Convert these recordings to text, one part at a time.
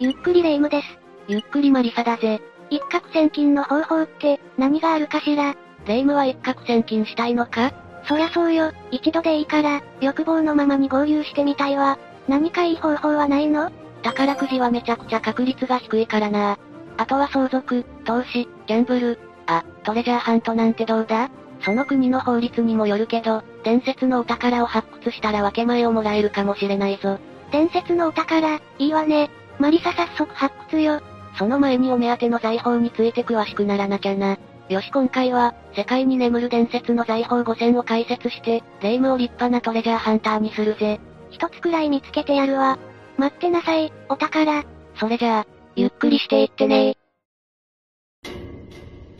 ゆっくりレ夢ムです。ゆっくりマリサだぜ。一攫千金の方法って何があるかしら？レ夢ムは一攫千金したいのか？そりゃそうよ、一度でいいから、欲望のままに合流してみたいわ。何かいい方法はないの？宝くじはめちゃくちゃ確率が低いからな。あとは相続、投資、ギャンブル、あ、トレジャーハントなんてどうだ？その国の法律にもよるけど、伝説のお宝を発掘したら分け前をもらえるかもしれないぞ。伝説のお宝、いいわね。マリサ早速発掘よ。その前にお目当ての財宝について詳しくならなきゃな。よし今回は、世界に眠る伝説の財宝5000を解説して、霊夢を立派なトレジャーハンターにするぜ。一つくらい見つけてやるわ。待ってなさい、お宝。それじゃあ、ゆっくりしていってね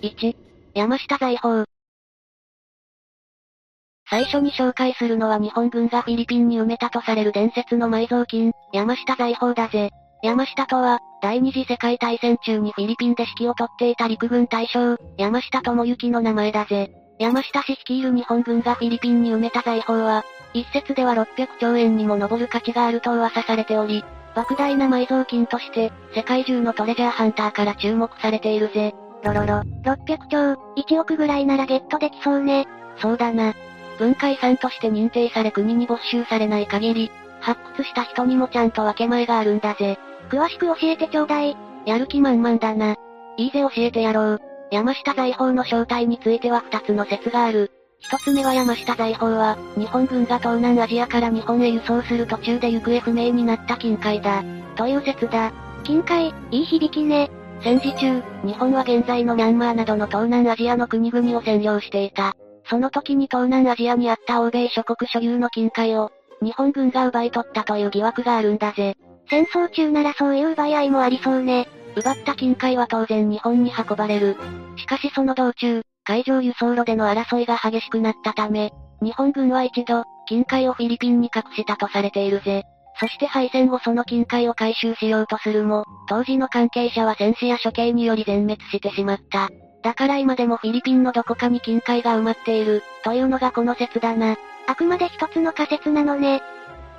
1、山下財宝。最初に紹介するのは日本軍がフィリピンに埋めたとされる伝説の埋蔵金、山下財宝だぜ。山下とは、第二次世界大戦中にフィリピンで指揮を執っていた陸軍大将、山下智之の名前だぜ。山下氏率いる日本軍がフィリピンに埋めた財宝は、一説では600兆円にも上る価値があると噂されており、莫大な埋蔵金として、世界中のトレジャーハンターから注目されているぜ。ロロロ、600兆、1億ぐらいならゲットできそうね。そうだな。文化遺産として認定され国に没収されない限り、発掘した人にもちゃんと分け前があるんだぜ。詳しく教えてちょうだい。やる気満々だな。いいぜ教えてやろう。山下財宝の正体については二つの説がある。一つ目は山下財宝は、日本軍が東南アジアから日本へ輸送する途中で行方不明になった金塊だ。という説だ。金塊、いい響きね。戦時中、日本は現在のミャンマーなどの東南アジアの国々を占領していた。その時に東南アジアにあった欧米諸国所有の金塊を、日本軍が奪い取ったという疑惑があるんだぜ。戦争中ならそういう奪い合いもありそうね。奪った金塊は当然日本に運ばれる。しかしその道中、海上輸送路での争いが激しくなったため、日本軍は一度、金塊をフィリピンに隠したとされているぜ。そして敗戦後その金塊を回収しようとするも、当時の関係者は戦死や処刑により全滅してしまった。だから今でもフィリピンのどこかに金塊が埋まっている、というのがこの説だな。あくまで一つの仮説なのね。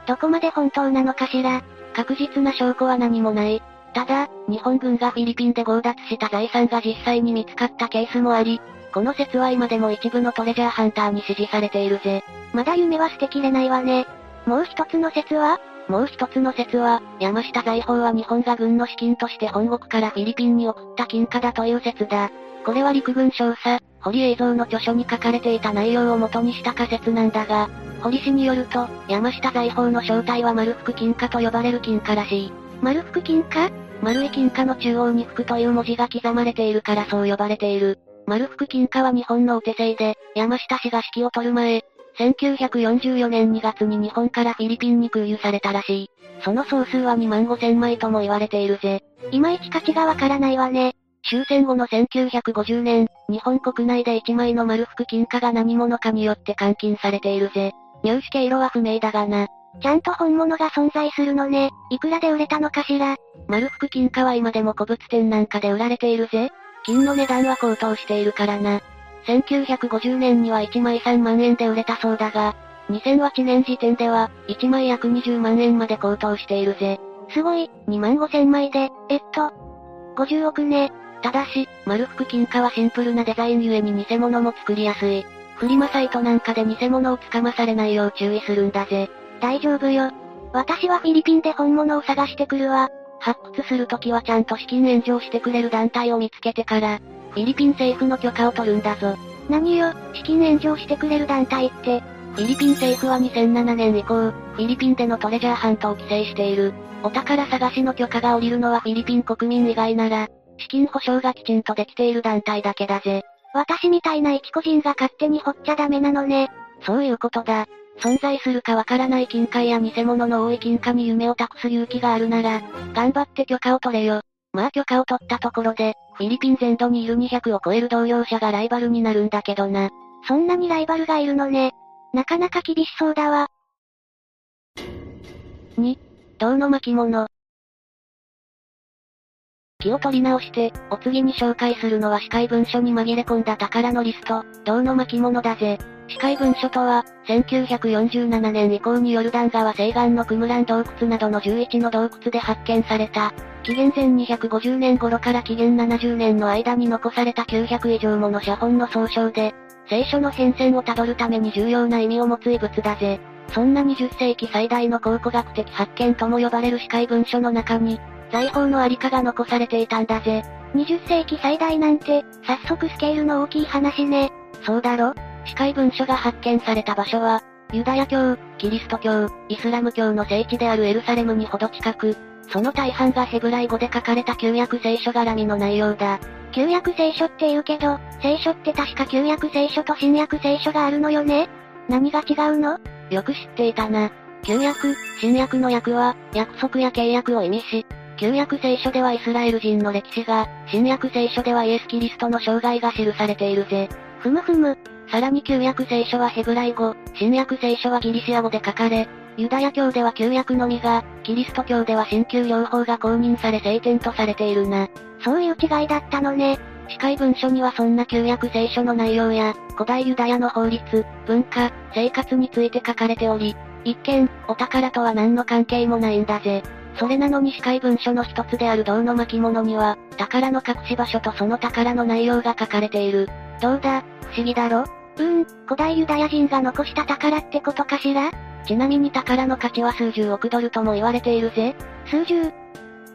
どこまで本当なのかしら。確実な証拠は何もない。ただ、日本軍がフィリピンで強奪した財産が実際に見つかったケースもあり、この説は今でも一部のトレジャーハンターに支持されているぜ。まだ夢は捨てきれないわね。もう一つの説は？もう一つの説は、山下財宝は日本が軍の資金として本国からフィリピンに送った金貨だという説だ。これは陸軍少佐、堀映像の著書に書かれていた内容を元にした仮説なんだが、堀氏によると、山下財宝の正体は丸福金貨と呼ばれる金貨らしい。丸福金貨？丸い金貨の中央に福という文字が刻まれているからそう呼ばれている。丸福金貨は日本のお手製で、山下氏が指揮を取る前、1944年2月に日本からフィリピンに空輸されたらしい。その総数は2万5千枚とも言われているぜ。いまいち価値がわからないわね。終戦後の1950年、日本国内で1枚の丸福金貨が何者かによって換金されているぜ。入手経路は不明だがな。ちゃんと本物が存在するのね。いくらで売れたのかしら。丸福金貨は今でも古物店なんかで売られているぜ。金の値段は高騰しているからな。1950年には1枚3万円で売れたそうだが、2008年時点では、1枚約20万円まで高騰しているぜ。すごい、2万5千枚で、えっと、50億ね。ただし、丸福金貨はシンプルなデザインゆえに偽物も作りやすい。フリマサイトなんかで偽物をつかまされないよう注意するんだぜ。大丈夫よ。私はフィリピンで本物を探してくるわ。発掘するときはちゃんと資金援助をしてくれる団体を見つけてから、フィリピン政府の許可を取るんだぞ。何よ、資金援助をしてくれる団体って。フィリピン政府は2007年以降、フィリピンでのトレジャーハントを規制している。お宝探しの許可が下りるのはフィリピン国民以外なら、資金保証がきちんとできている団体だけだぜ。私みたいな一個人が勝手に掘っちゃダメなのね。そういうことだ。存在するかわからない金塊や偽物の多い金貨に夢を託す勇気があるなら、頑張って許可を取れよ。まあ許可を取ったところで、フィリピン全土にいる200を超える同業者がライバルになるんだけどな。そんなにライバルがいるのね。なかなか厳しそうだわ。2、銅の巻物。気を取り直して、お次に紹介するのは司会文書に紛れ込んだ宝のリスト、銅の巻物だぜ。司会文書とは、1947年以降にヨルダン川西岸のクムラン洞窟などの11の洞窟で発見された、紀元前250年頃から紀元70年の間に残された900以上もの写本の総称で、聖書の変遷をたどるために重要な意味を持つ遺物だぜ。そんな20世紀最大の考古学的発見とも呼ばれる司会文書の中に、財宝のありかが残されていたんだぜ。20世紀最大なんて、早速スケールの大きい話ね。そうだろ司会文書が発見された場所は、ユダヤ教、キリスト教、イスラム教の聖地であるエルサレムにほど近く、その大半がヘブライ語で書かれた旧約聖書絡みの内容だ。旧約聖書って言うけど、聖書って確か旧約聖書と新約聖書があるのよね何が違うの？よく知っていたな。旧約、新約の約は、約束や契約を意味し、旧約聖書ではイスラエル人の歴史が、新約聖書ではイエス・キリストの生涯が記されているぜ。ふむふむ。さらに旧約聖書はヘブライ語、新約聖書はギリシア語で書かれ、ユダヤ教では旧約のみが、キリスト教では新旧両方が公認され聖典とされているな。そういう違いだったのね。司会文書にはそんな旧約聖書の内容や、古代ユダヤの法律、文化、生活について書かれており、一見、お宝とは何の関係もないんだぜ。それなのに司会文書の一つである銅の巻物には、宝の隠し場所とその宝の内容が書かれている。どうだ、不思議だろ？うーん、古代ユダヤ人が残した宝ってことかしら？ちなみに宝の価値は数十億ドルとも言われているぜ。数十？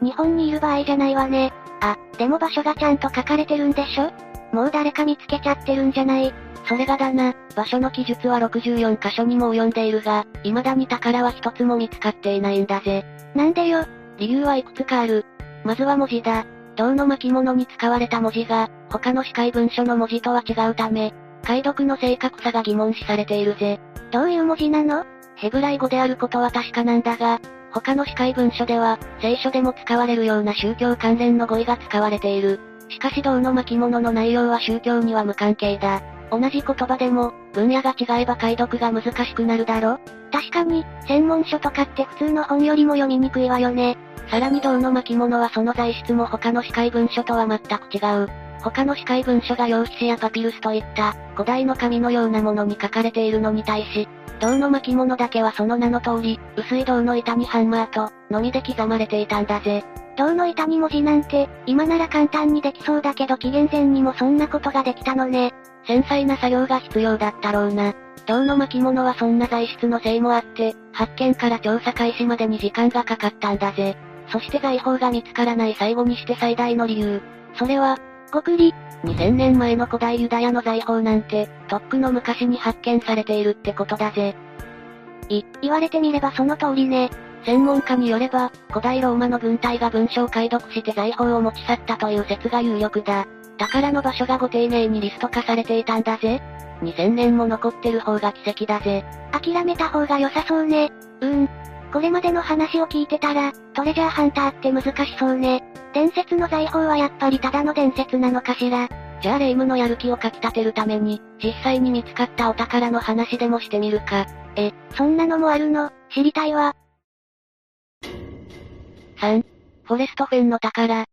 日本にいる場合じゃないわね。あ、でも場所がちゃんと書かれてるんでしょ？もう誰か見つけちゃってるんじゃない？それがだな、場所の記述は64箇所にも及んでいるが、未だに宝は一つも見つかっていないんだぜ。なんでよ。理由はいくつかある。まずは文字だ。銅の巻物に使われた文字が、他の司会文書の文字とは違うため、解読の正確さが疑問視されているぜ。どういう文字なの？ヘブライ語であることは確かなんだが、他の司会文書では、聖書でも使われるような宗教関連の語彙が使われている。しかし銅の巻物の内容は宗教には無関係だ。同じ言葉でも、分野が違えば解読が難しくなるだろ？確かに、専門書とかって普通の本よりも読みにくいわよね。さらに銅の巻物はその材質も他の司会文書とは全く違う。他の司会文書が用紙やパピルスといった、古代の紙のようなものに書かれているのに対し、銅の巻物だけはその名の通り、薄い銅の板にハンマーと、のみで刻まれていたんだぜ。銅の板に文字なんて、今なら簡単にできそうだけど紀元前にもそんなことができたのね。繊細な作業が必要だったろうな。銅の巻物はそんな材質のせいもあって、発見から調査開始までに時間がかかったんだぜ。そして財宝が見つからない最後にして最大の理由。それは、ごくり、2000年前の古代ユダヤの財宝なんて、とっくの昔に発見されているってことだぜ。い、言われてみればその通りね。専門家によれば、古代ローマの軍隊が文書を解読して財宝を持ち去ったという説が有力だ。宝の場所がご丁寧にリスト化されていたんだぜ。2000年も残ってる方が奇跡だぜ。諦めた方が良さそうね。うーん。これまでの話を聞いてたら、トレジャーハンターって難しそうね。伝説の財宝はやっぱりただの伝説なのかしら。じゃあレイムのやる気をかき立てるために、実際に見つかったお宝の話でもしてみるか。え、そんなのもあるの？知りたいわ。3、フォレストフェンの宝。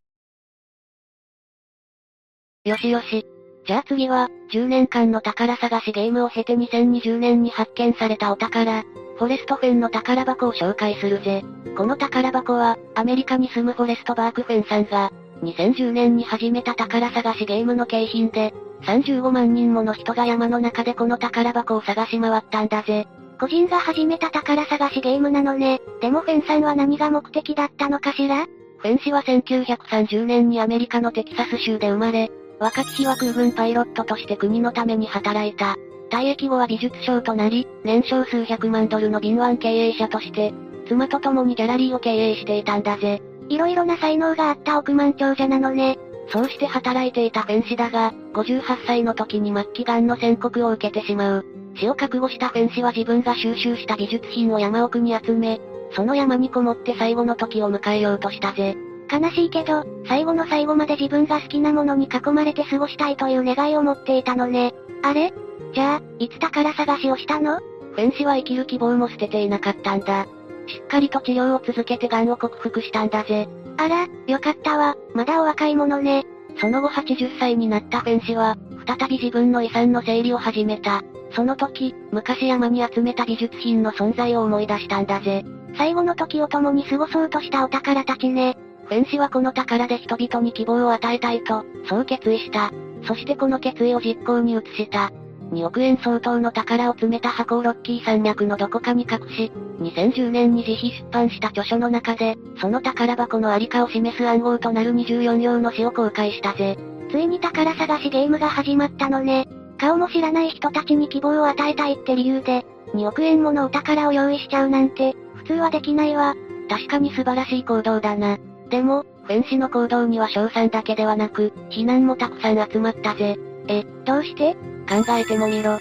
よしよし。じゃあ次は、10年間の宝探しゲームを経て2020年に発見されたお宝、フォレストフェンの宝箱を紹介するぜ。この宝箱は、アメリカに住むフォレストバークフェンさんが、2010年に始めた宝探しゲームの景品で、35万人もの人が山の中でこの宝箱を探し回ったんだぜ。個人が始めた宝探しゲームなのね。でもフェンさんは何が目的だったのかしら？フェン氏は1930年にアメリカのテキサス州で生まれ、若き日は空軍パイロットとして国のために働いた。退役後は美術商となり、年商数百万ドルの敏腕経営者として、妻と共にギャラリーを経営していたんだぜ。いろいろな才能があった億万長者なのね。そうして働いていたフェン氏だが、58歳の時に末期癌の宣告を受けてしまう。死を覚悟したフェン氏は自分が収集した美術品を山奥に集め、その山にこもって最後の時を迎えようとしたぜ。悲しいけど、最後の最後まで自分が好きなものに囲まれて過ごしたいという願いを持っていたのね。あれ？じゃあ、いつ宝探しをしたの？フェン氏は生きる希望も捨てていなかったんだ。しっかりと治療を続けて癌を克服したんだぜ。あら、よかったわ。まだお若いものね。その後80歳になったフェン氏は、再び自分の遺産の整理を始めた。その時、昔山に集めた美術品の存在を思い出したんだぜ。最後の時を共に過ごそうとしたお宝たちね。フフェン氏はこの宝で人々に希望を与えたいと、そう決意した。そしてこの決意を実行に移した。2億円相当の宝を詰めた箱をロッキー山脈のどこかに隠し、2010年に自費出版した著書の中で、その宝箱のありかを示す暗号となる24行の詩を公開したぜ。ついに宝探しゲームが始まったのね。顔も知らない人たちに希望を与えたいって理由で、2億円ものお宝を用意しちゃうなんて、普通はできないわ。確かに素晴らしい行動だな。でも、フェンシの行動には賞賛だけではなく、非難もたくさん集まったぜ。え、どうして？考えてもみろ。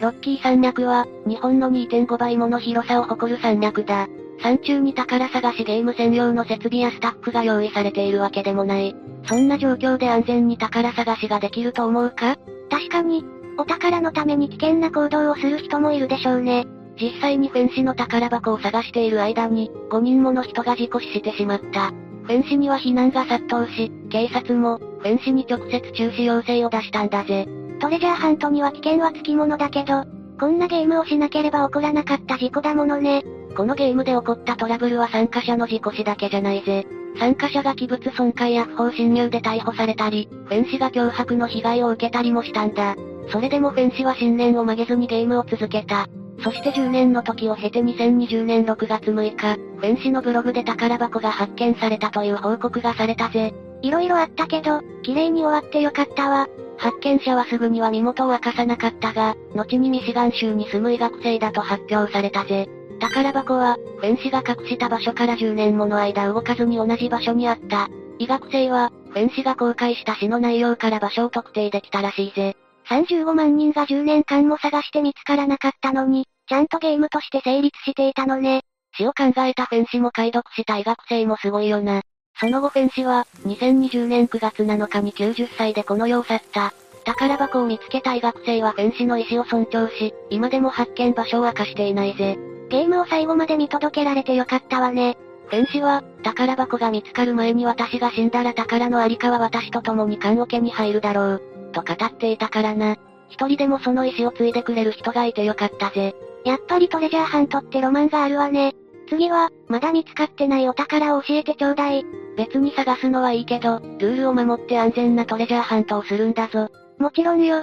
ロッキー山脈は、日本の2.5倍もの広さを誇る山脈だ。山中に宝探しゲーム専用の設備やスタッフが用意されているわけでもない。そんな状況で安全に宝探しができると思うか？確かに、お宝のために危険な行動をする人もいるでしょうね。実際にフェンシの宝箱を探している間に、5人もの人が事故死してしまった。フェンシには避難が殺到し、警察も、フェンシに直接中止要請を出したんだぜ。トレジャーハントには危険はつきものだけど、こんなゲームをしなければ起こらなかった事故だものね。このゲームで起こったトラブルは参加者の事故死だけじゃないぜ。参加者が器物損壊や不法侵入で逮捕されたり、フェンシが脅迫の被害を受けたりもしたんだ。それでもフェンシは信念を曲げずにゲームを続けた。そして10年の時を経て2020年6月6日、フェンシのブログで宝箱が発見されたという報告がされたぜ。色々あったけど、綺麗に終わってよかったわ。発見者はすぐには身元を明かさなかったが、後にミシガン州に住む医学生だと発表されたぜ。宝箱は、フェンシが隠した場所から10年もの間動かずに同じ場所にあった。医学生は、フェンシが公開した詩の内容から場所を特定できたらしいぜ。35万人が10年間も探して見つからなかったのに、ちゃんとゲームとして成立していたのね。死を考えたフェンシも解読した医学生もすごいよな。その後フェンシは、2020年9月7日に90歳でこの世を去った。宝箱を見つけた医学生はフェンシの意思を尊重し、今でも発見場所を明かしていないぜ。ゲームを最後まで見届けられてよかったわね。フェンシは、宝箱が見つかる前に私が死んだら宝のありかは私と共に棺桶に入るだろう。と語っていたからな。一人でもその意思を継いでくれる人がいてよかったぜ。やっぱりトレジャーハントってロマンがあるわね。次は、まだ見つかってないお宝を教えてちょうだい。別に探すのはいいけど、ルールを守って安全なトレジャーハントをするんだぞ。もちろんよ。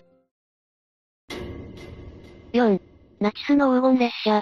4. ナチスの黄金列車。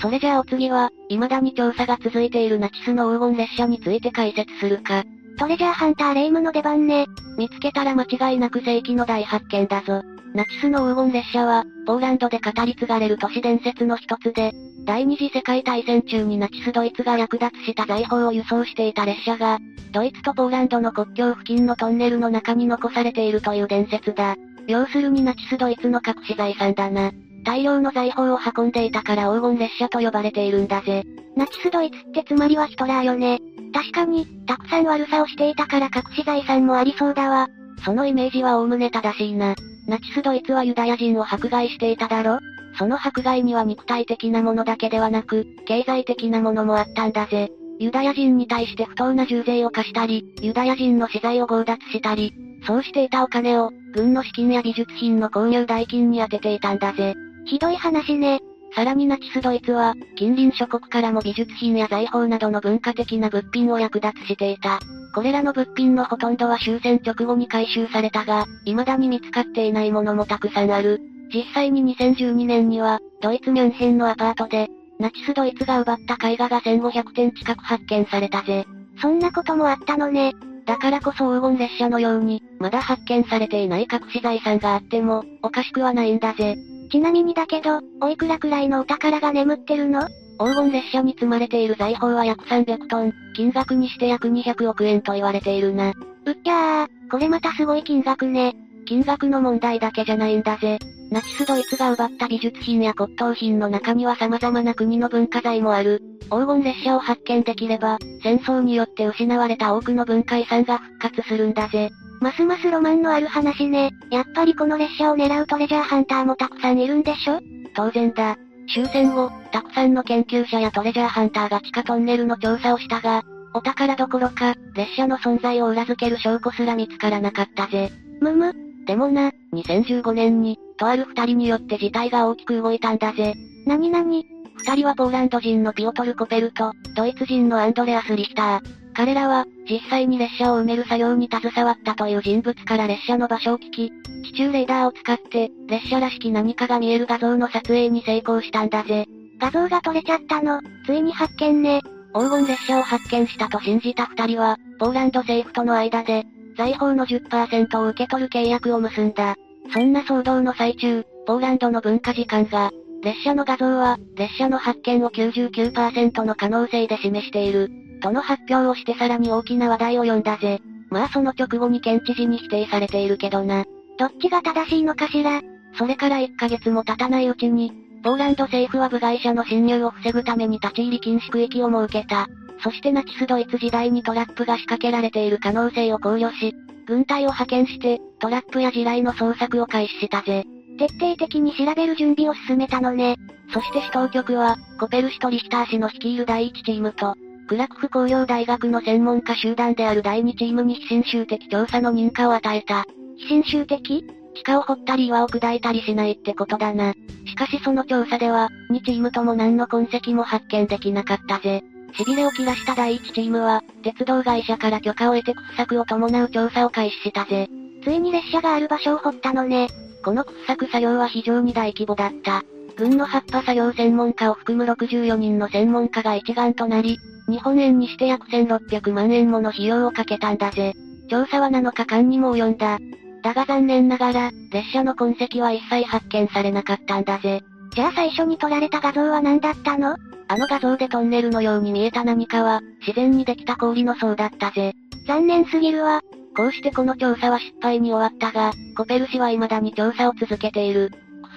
それじゃあお次は、未だに調査が続いているナチスの黄金列車について解説するか。トレジャーハンターレイムの出番ね。見つけたら間違いなく世紀の大発見だぞ。ナチスの黄金列車は、ポーランドで語り継がれる都市伝説の一つで、第二次世界大戦中にナチスドイツが略奪した財宝を輸送していた列車が、ドイツとポーランドの国境付近のトンネルの中に残されているという伝説だ。要するにナチスドイツの隠し財産だな。大量の財宝を運んでいたから黄金列車と呼ばれているんだぜ。ナチスドイツってつまりはヒトラーよね。確かに、たくさん悪さをしていたから隠し財産もありそうだわ。そのイメージは概ね正しいな。ナチスドイツはユダヤ人を迫害していただろその迫害には肉体的なものだけではなく、経済的なものもあったんだぜ。ユダヤ人に対して不当な重税を課したり、ユダヤ人の資材を強奪したり、そうしていたお金を、軍の資金や美術品の購入代金に充てていたんだぜ。ひどい話ね。さらにナチスドイツは、近隣諸国からも美術品や財宝などの文化的な物品を略奪していた。これらの物品のほとんどは終戦直後に回収されたが、未だに見つかっていないものもたくさんある。実際に2012年には、ドイツミュンヘンのアパートで、ナチスドイツが奪った絵画が1500点近く発見されたぜ。そんなこともあったのね。だからこそ黄金列車のように、まだ発見されていない隠し財産があっても、おかしくはないんだぜ。ちなみにだけど、おいくらくらいのお宝が眠ってるの？黄金列車に積まれている財宝は約300トン、金額にして約200億円と言われているな。うっきゃー、これまたすごい金額ね。金額の問題だけじゃないんだぜ。ナチスドイツが奪った美術品や骨董品の中には様々な国の文化財もある。黄金列車を発見できれば、戦争によって失われた多くの文化遺産が復活するんだぜ。ますますロマンのある話ね。やっぱりこの列車を狙うトレジャーハンターもたくさんいるんでしょ？当然だ。終戦後、たくさんの研究者やトレジャーハンターが地下トンネルの調査をしたが、お宝どころか、列車の存在を裏付ける証拠すら見つからなかったぜ。むむ。でもな、2015年に、とある二人によって事態が大きく動いたんだぜ。なになに？二人はポーランド人のピオトル・コペルと、ドイツ人のアンドレアス・リヒター。彼らは、実際に列車を埋める作業に携わったという人物から列車の場所を聞き、地中レーダーを使って、列車らしき何かが見える画像の撮影に成功したんだぜ。画像が撮れちゃったの、ついに発見ね。黄金列車を発見したと信じた二人は、ポーランド政府との間で、財宝の10%を受け取る契約を結んだ。そんな騒動の最中、ポーランドの文化時間が、列車の画像は、列車の発見を99%の可能性で示している。との発表をしてさらに大きな話題を呼んだぜ。まあその直後に県知事に否定されているけどな。どっちが正しいのかしらそれから1ヶ月も経たないうちに、ポーランド政府は部外者の侵入を防ぐために立ち入り禁止区域を設けた。そしてナチスドイツ時代にトラップが仕掛けられている可能性を考慮し、軍隊を派遣して、トラップや地雷の捜索を開始したぜ。徹底的に調べる準備を進めたのね。そして市当局は、コペル氏とリヒター氏の率いる第一チームと、クラクフ工業大学の専門家集団である第2チームに非侵襲的調査の認可を与えた。非侵襲的？地下を掘ったり岩を砕いたりしないってことだな。しかしその調査では、2チームとも何の痕跡も発見できなかったぜ。痺れを切らした第一チームは、鉄道会社から許可を得て掘削を伴う調査を開始したぜ。ついに列車がある場所を掘ったのね。この掘削作業は非常に大規模だった。軍の葉っぱ作業専門家を含む64人の専門家が一丸となり、日本円にして約1600万円もの費用をかけたんだぜ。調査は7日間にも及んだ。だが残念ながら、列車の痕跡は一切発見されなかったんだぜ。じゃあ最初に撮られた画像は何だったの？あの画像でトンネルのように見えた何かは、自然にできた氷の層だったぜ。残念すぎるわ。こうしてこの調査は失敗に終わったが、コペル氏は未だに調査を続けている。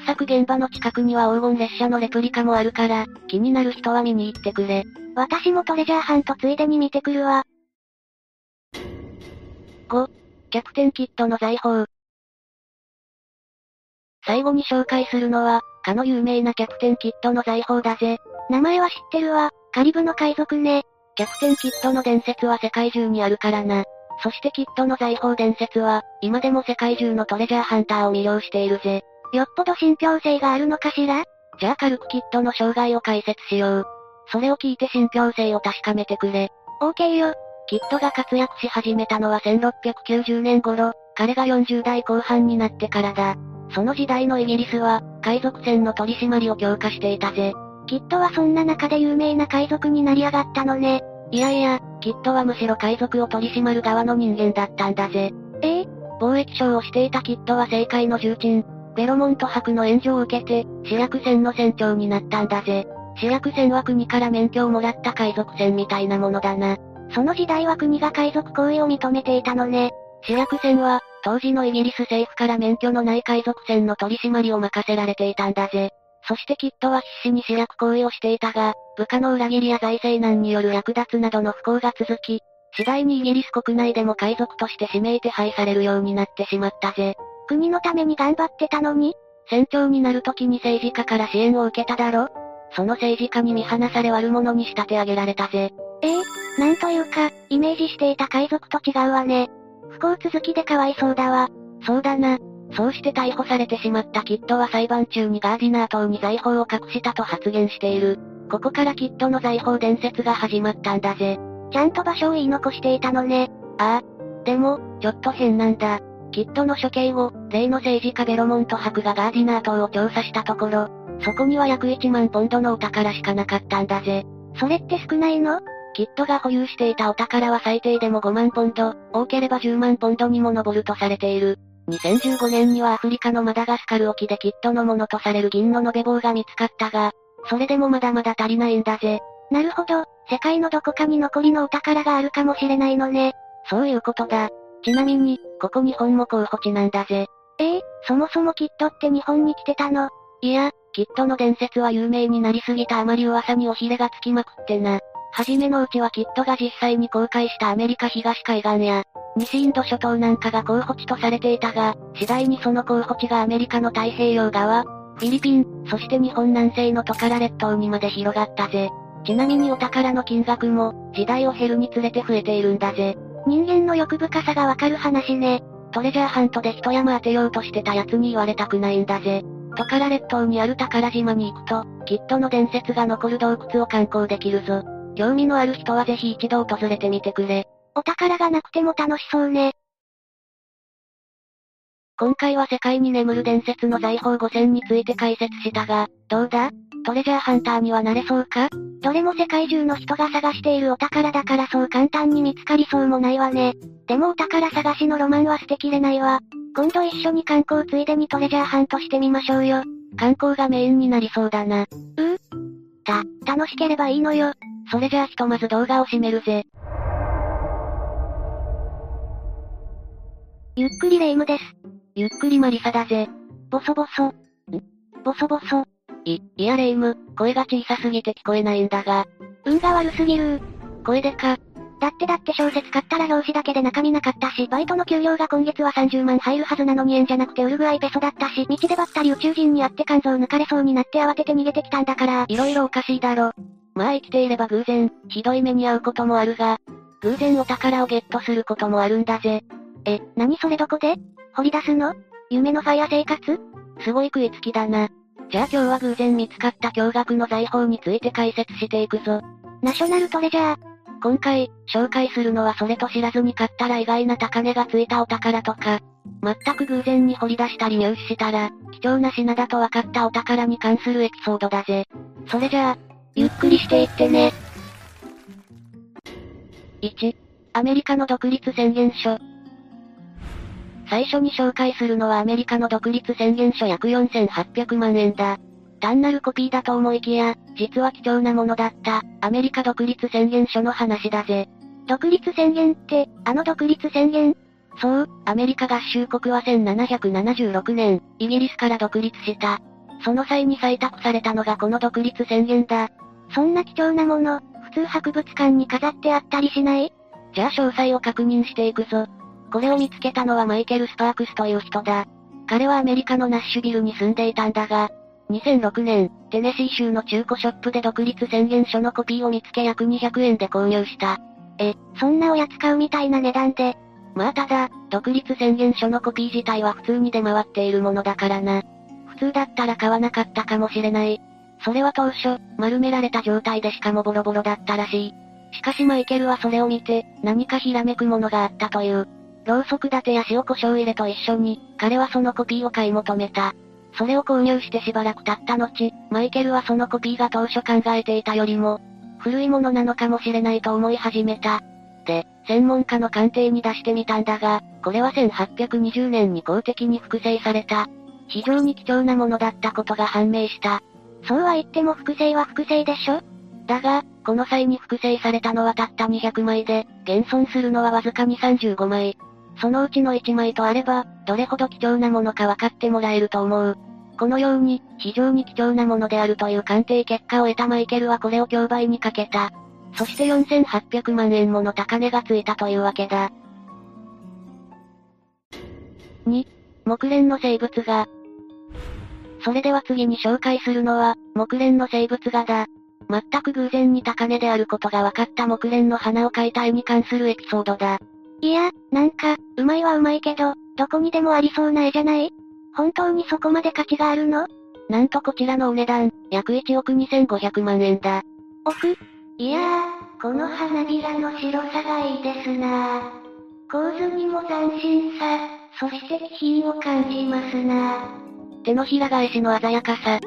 掘削現場の近くには黄金列車のレプリカもあるから、気になる人は見に行ってくれ。私もトレジャーハントついでに見てくるわ。5、キャプテンキットの財宝。最後に紹介するのは、かの有名なキャプテンキットの財宝だぜ。名前は知ってるわ、カリブの海賊ね。キャプテンキットの伝説は世界中にあるからな。そしてキットの財宝伝説は、今でも世界中のトレジャーハンターを魅了しているぜ。よっぽど信憑性があるのかしら？じゃあ軽くキットの生涯を解説しよう。それを聞いて信憑性を確かめてくれ。OK よ。キットが活躍し始めたのは1690年頃、彼が40代後半になってからだ。その時代のイギリスは、海賊船の取り締まりを強化していたぜ。キットはそんな中で有名な海賊になり上がったのね。いやいや、キットはむしろ海賊を取り締まる側の人間だったんだぜ。ええ貿易商をしていたキットは政界の重鎮、ベロモント博の援助を受けて、主役船の船長になったんだぜ。主役船は国から免許をもらった海賊船みたいなものだな。その時代は国が海賊行為を認めていたのね。主役船は、当時のイギリス政府から免許のない海賊船の取り締まりを任せられていたんだぜ。そしてキットは必死に主役行為をしていたが、部下の裏切りや財政難による略奪などの不幸が続き、次第にイギリス国内でも海賊として指名手配されるようになってしまったぜ。国のために頑張ってたのに？船長になる時に政治家から支援を受けただろ？その政治家に見放され悪者に仕立て上げられたぜ。ええなんというか、イメージしていた海賊と違うわね。不幸続きでかわいそうだわ。そうだな。そうして逮捕されてしまったキッドは裁判中にガーディナー島に財宝を隠したと発言している。ここからキッドの財宝伝説が始まったんだぜ。ちゃんと場所を言い残していたのね。ああ。でも、ちょっと変なんだ。キッドの処刑後、例の政治家ベロモント博がガーディナー島を調査したところ、そこには約1万ポンドのお宝しかなかったんだぜ。それって少ないの？キッドが保有していたお宝は最低でも5万ポンド、多ければ10万ポンドにも上るとされている。2015年にはアフリカのマダガスカル沖でキッドのものとされる銀の延べ棒が見つかったが、それでもまだまだ足りないんだぜ。なるほど、世界のどこかに残りのお宝があるかもしれないのね。そういうことだ。ちなみに、ここ日本も候補地なんだぜ。ええー、そもそもキッドって日本に来てたの？いや、キッドの伝説は有名になりすぎたあまり噂におひれがつきまくってな。はじめのうちはキッドが実際に公開したアメリカ東海岸や、西インド諸島なんかが候補地とされていたが、次第にその候補地がアメリカの太平洋側、フィリピン、そして日本南西のトカラ列島にまで広がったぜ。ちなみにお宝の金額も、時代を経るにつれて増えているんだぜ。人間の欲深さがわかる話ね。トレジャーハントで一山当てようとしてた奴に言われたくないんだぜ。トカラ列島にある宝島に行くと、きっとの伝説が残る洞窟を観光できるぞ。興味のある人はぜひ一度訪れてみてくれ。お宝がなくても楽しそうね。今回は世界に眠る伝説の財宝5000について解説したが、どうだ？トレジャーハンターにはなれそうか？どれも世界中の人が探しているお宝だからそう簡単に見つかりそうもないわね。でもお宝探しのロマンは捨てきれないわ。今度一緒に観光ついでにトレジャーハントしてみましょうよ。観光がメインになりそうだな。ううた、楽しければいいのよ。それじゃあひとまず動画を閉めるぜ。ゆっくりレ夢ムです。ゆっくりマリサだぜ。ボソボソ。んボソボソ。い、いやレ夢ム、声が小さすぎて聞こえないんだが。運が悪すぎる声でか。だってだって小説買ったら表紙だけで中身なかったし、バイトの給料が今月は30万入るはずなのに円じゃなくてウルグアイペソだったし、道でばったり宇宙人に会って肝臓抜かれそうになって慌てて逃げてきたんだから。色々おかしいだろ。まあ生きていれば偶然、ひどい目に遭うこともあるが、偶然お宝をゲットすることもあるんだぜ。え、何それどこで？掘り出すの？夢のファイア生活？すごい食いつきだな。じゃあ今日は偶然見つかった驚愕の財宝について解説していくぞ。ナショナルトレジャー。今回、紹介するのはそれと知らずに買ったら意外な高値がついたお宝とか、全く偶然に掘り出したり入手したら、貴重な品だと分かったお宝に関するエピソードだぜ。それじゃあ、ゆっくりしていってね。1、アメリカの独立宣言書。最初に紹介するのはアメリカの独立宣言書約4800万円だ。単なるコピーだと思いきや、実は貴重なものだった、アメリカ独立宣言書の話だぜ。独立宣言って、あの独立宣言？そう、アメリカ合衆国は1776年、イギリスから独立した。その際に採択されたのがこの独立宣言だ。そんな貴重なもの、普通博物館に飾ってあったりしない？じゃあ詳細を確認していくぞ。これを見つけたのはマイケル・スパークスという人だ。彼はアメリカのナッシュビルに住んでいたんだが、2006年、テネシー州の中古ショップで独立宣言書のコピーを見つけ約200円で購入した。え、そんなおやつ買うみたいな値段で。まあただ、独立宣言書のコピー自体は普通に出回っているものだからな。普通だったら買わなかったかもしれない。それは当初、丸められた状態でしかもボロボロだったらしい。しかしマイケルはそれを見て、何かひらめくものがあったという。ろうそく立てや塩胡椒入れと一緒に、彼はそのコピーを買い求めた。それを購入してしばらく経った後、マイケルはそのコピーが当初考えていたよりも、古いものなのかもしれないと思い始めた。で、専門家の鑑定に出してみたんだが、これは1820年に公的に複製された。非常に貴重なものだったことが判明した。そうは言っても複製は複製でしょ？だが、この際に複製されたのはたった200枚で、現存するのはわずかに35枚。そのうちの1枚とあれば、どれほど貴重なものか分かってもらえると思う。このように、非常に貴重なものであるという鑑定結果を得たマイケルはこれを競売にかけた。そして4800万円もの高値がついたというわけだ。2、木蓮の生物画。それでは次に紹介するのは、木蓮の生物画だ。全く偶然に高値であることが分かった木蓮の花を描いた絵に関するエピソードだ。いや、なんか、うまいはうまいけど、どこにでもありそうな絵じゃない？本当にそこまで価値があるの？なんとこちらのお値段、約1億2500万円だ。億いやー、この花びらの白さがいいですな構図にも斬新さ、そして気品を感じますな手のひら返しの鮮やかさ。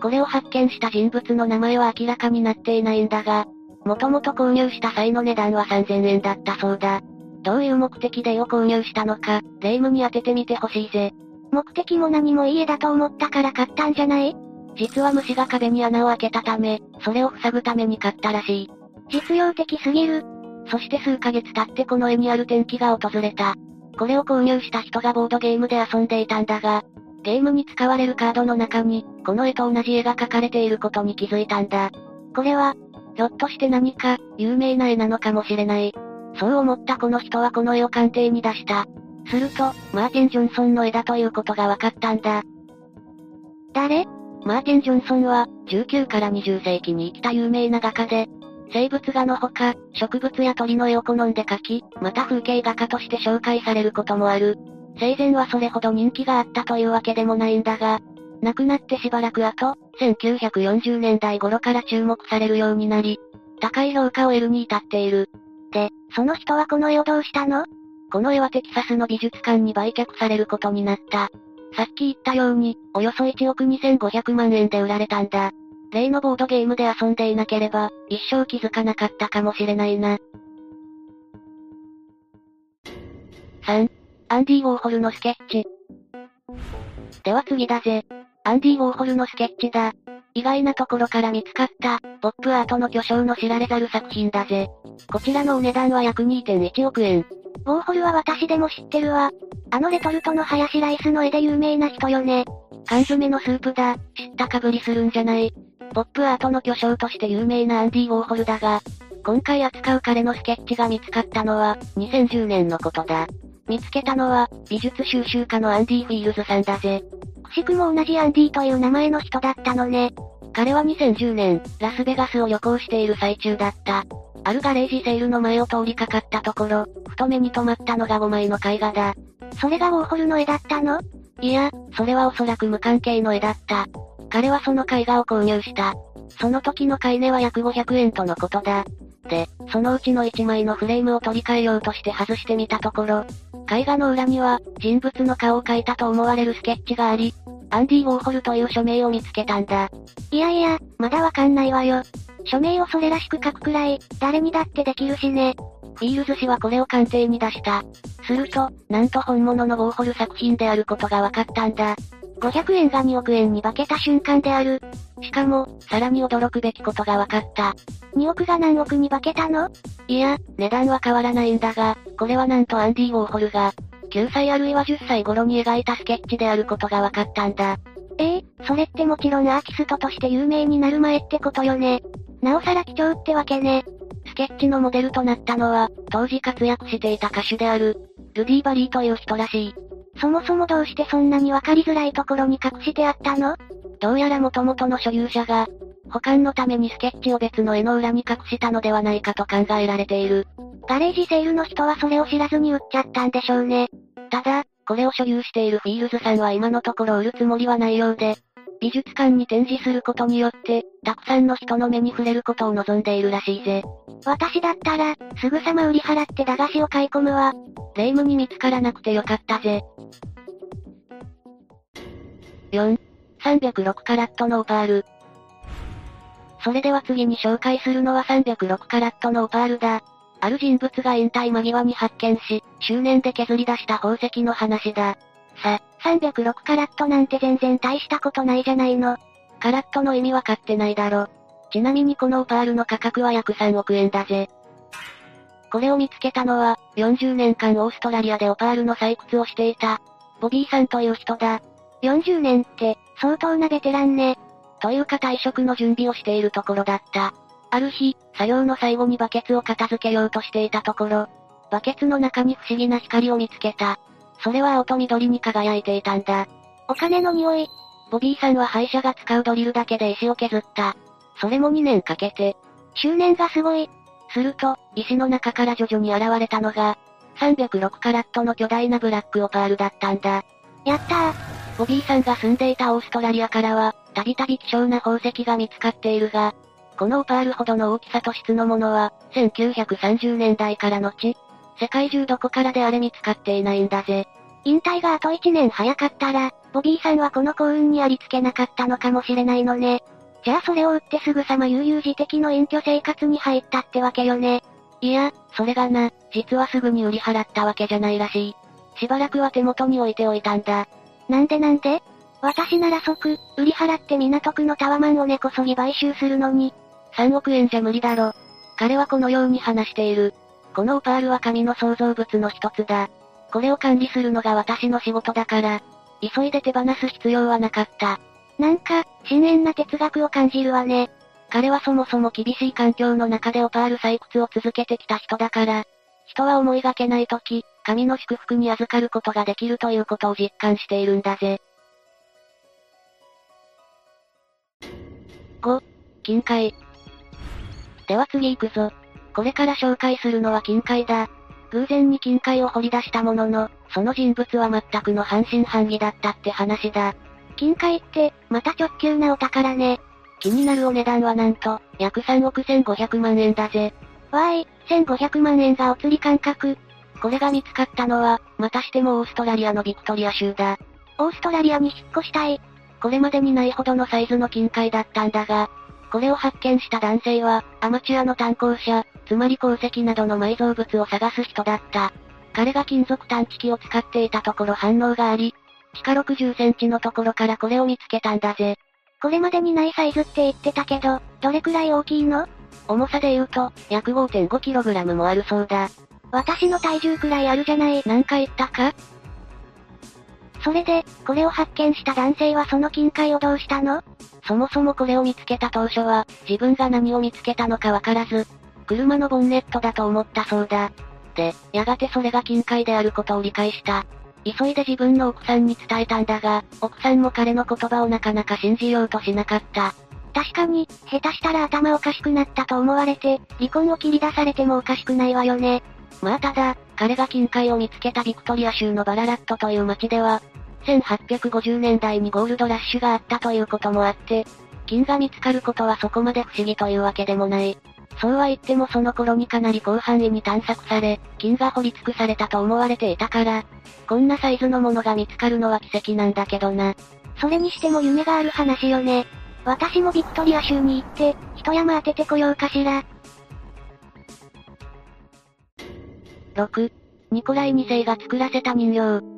これを発見した人物の名前は明らかになっていないんだが、もともと購入した際の値段は3000円だったそうだ。どういう目的で絵を購入したのか、霊夢に当ててみてほしいぜ。目的も何もいい絵だと思ったから買ったんじゃない？実は虫が壁に穴を開けたため、それを塞ぐために買ったらしい。実用的すぎる。そして数ヶ月経ってこの絵にある転機が訪れた。これを購入した人がボードゲームで遊んでいたんだが、ゲームに使われるカードの中に、この絵と同じ絵が描かれていることに気づいたんだ。これは、ひょっとして何か、有名な絵なのかもしれない。そう思ったこの人はこの絵を鑑定に出した。すると、マーティン・ジョンソンの絵だということが分かったんだ。誰？マーティン・ジョンソンは、19から20世紀に生きた有名な画家で、生物画のほか、植物や鳥の絵を好んで描き、また風景画家として紹介されることもある。生前はそれほど人気があったというわけでもないんだが、亡くなってしばらく後、1940年代頃から注目されるようになり、高い評価を得るに至っている。その人はこの絵をどうしたの？この絵はテキサスの美術館に売却されることになった。さっき言ったように、およそ1億2500万円で売られたんだ。例のボードゲームで遊んでいなければ、一生気づかなかったかもしれないな。3. アンディ・ウォーホルのスケッチ。では次だぜ。アンディ・ウォーホルのスケッチだ。意外なところから見つかった、ポップアートの巨匠の知られざる作品だぜ。こちらのお値段は約2.1億円。ウォーホルは私でも知ってるわ。あのレトルトのハヤシライスの絵で有名な人よね。缶詰のスープだ、知ったかぶりするんじゃない。ポップアートの巨匠として有名なアンディ・ウォーホルだが、今回扱う彼のスケッチが見つかったのは、2010年のことだ。見つけたのは、美術収集家のアンディ・フィールズさんだぜ。くしくも同じアンディという名前の人だったのね。彼は2010年、ラスベガスを旅行している最中だった。あるガレージセールの前を通りかかったところ、ふと目に留まったのが5枚の絵画だ。それがウォーホルの絵だったの？いや、それはおそらく無関係の絵だった。彼はその絵画を購入した。その時の買い値は約500円とのことだ。で、そのうちの1枚のフレームを取り替えようとして外してみたところ、絵画の裏には、人物の顔を描いたと思われるスケッチがあり、アンディ・ウォーホルという署名を見つけたんだ。いやいや、まだわかんないわよ。署名をそれらしく書くくらい、誰にだってできるしね。フィールズ氏はこれを鑑定に出した。すると、なんと本物のウォーホル作品であることが分かったんだ。500円が2億円に化けた瞬間である。しかも、さらに驚くべきことが分かった。2億が何億に化けたの？いや、値段は変わらないんだが、これはなんとアンディ・ウォーホルが、9歳あるいは10歳頃に描いたスケッチであることが分かったんだ。ええー、それってもちろんアーティストとして有名になる前ってことよね。なおさら貴重ってわけね。スケッチのモデルとなったのは、当時活躍していた歌手である、ルディ・バリーという人らしい。そもそもどうしてそんなにわかりづらいところに隠してあったの？どうやら元々の所有者が、保管のためにスケッチを別の絵の裏に隠したのではないかと考えられている。ガレージセールの人はそれを知らずに売っちゃったんでしょうね。ただ、これを所有しているフィールズさんは今のところ売るつもりはないようで、美術館に展示することによって、たくさんの人の目に触れることを望んでいるらしいぜ。私だったら、すぐさま売り払って駄菓子を買い込むわ。霊夢に見つからなくてよかったぜ。4、306カラットのオパール。それでは次に紹介するのは306カラットのオパールだ。ある人物が引退間際に発見し、執念で削り出した宝石の話だ。さ、306カラットなんて全然大したことないじゃないの。カラットの意味わかってないだろ。ちなみにこのオパールの価格は約3億円だぜ。これを見つけたのは、40年間オーストラリアでオパールの採掘をしていた、ボビーさんという人だ。40年って、相当なベテランね。というか退職の準備をしているところだった。ある日、作業の最後にバケツを片付けようとしていたところ、バケツの中に不思議な光を見つけた。それは青と緑に輝いていたんだ。お金の匂い。ボビーさんは廃車が使うドリルだけで石を削った。それも2年かけて。執念がすごい。すると、石の中から徐々に現れたのが、306カラットの巨大なブラックオパールだったんだ。やったー。ボビーさんが住んでいたオーストラリアからは、たびたび希少な宝石が見つかっているが、このオパールほどの大きさと質のものは、1930年代から後、世界中どこからであれ見つかっていないんだぜ。引退があと1年早かったら、ボビーさんはこの幸運にありつけなかったのかもしれないのね。じゃあそれを売ってすぐさま悠々自適の隠居生活に入ったってわけよね。いや、それがな、実はすぐに売り払ったわけじゃないらしい。しばらくは手元に置いておいたんだ。なんでなんで？私なら即、売り払って港区のタワマンを根こそぎ買収するのに。3億円じゃ無理だろ。彼はこのように話している。このオパールは神の創造物の一つだ。これを管理するのが私の仕事だから、急いで手放す必要はなかった。なんか、深遠な哲学を感じるわね。彼はそもそも厳しい環境の中でオパール採掘を続けてきた人だから、人は思いがけない時、神の祝福に預かることができるということを実感しているんだぜ。5、金塊。では次行くぞ。これから紹介するのは金塊だ。偶然に金塊を掘り出したものの、その人物は全くの半信半疑だったって話だ。金塊って、また直球なお宝ね。気になるお値段はなんと、約3億1500万円だぜ。わーい、1500万円がお釣り感覚。これが見つかったのは、またしてもオーストラリアのビクトリア州だ。オーストラリアに引っ越したい。これまでにないほどのサイズの金塊だったんだが、これを発見した男性は、アマチュアの炭鉱者、つまり鉱石などの埋蔵物を探す人だった。彼が金属探知機を使っていたところ反応があり、地下60センチのところからこれを見つけたんだぜ。これまでにないサイズって言ってたけど、どれくらい大きいの？重さで言うと、約 5.5kg もあるそうだ。私の体重くらいあるじゃない。なんか言ったか？それで、これを発見した男性はその金塊をどうしたの？そもそもこれを見つけた当初は、自分が何を見つけたのかわからず、車のボンネットだと思ったそうだ。で、やがてそれが金塊であることを理解した。急いで自分の奥さんに伝えたんだが、奥さんも彼の言葉をなかなか信じようとしなかった。確かに、下手したら頭おかしくなったと思われて、離婚を切り出されてもおかしくないわよね。まあただ、彼が金塊を見つけたビクトリア州のバララットという町では、1850年代にゴールドラッシュがあったということもあって、金が見つかることはそこまで不思議というわけでもない。そうは言ってもその頃にかなり広範囲に探索され、金が掘り尽くされたと思われていたから、こんなサイズのものが見つかるのは奇跡なんだけどな。それにしても夢がある話よね。私もビクトリア州に行って、一山当ててこようかしら。6、ニコライ2世が作らせた人形。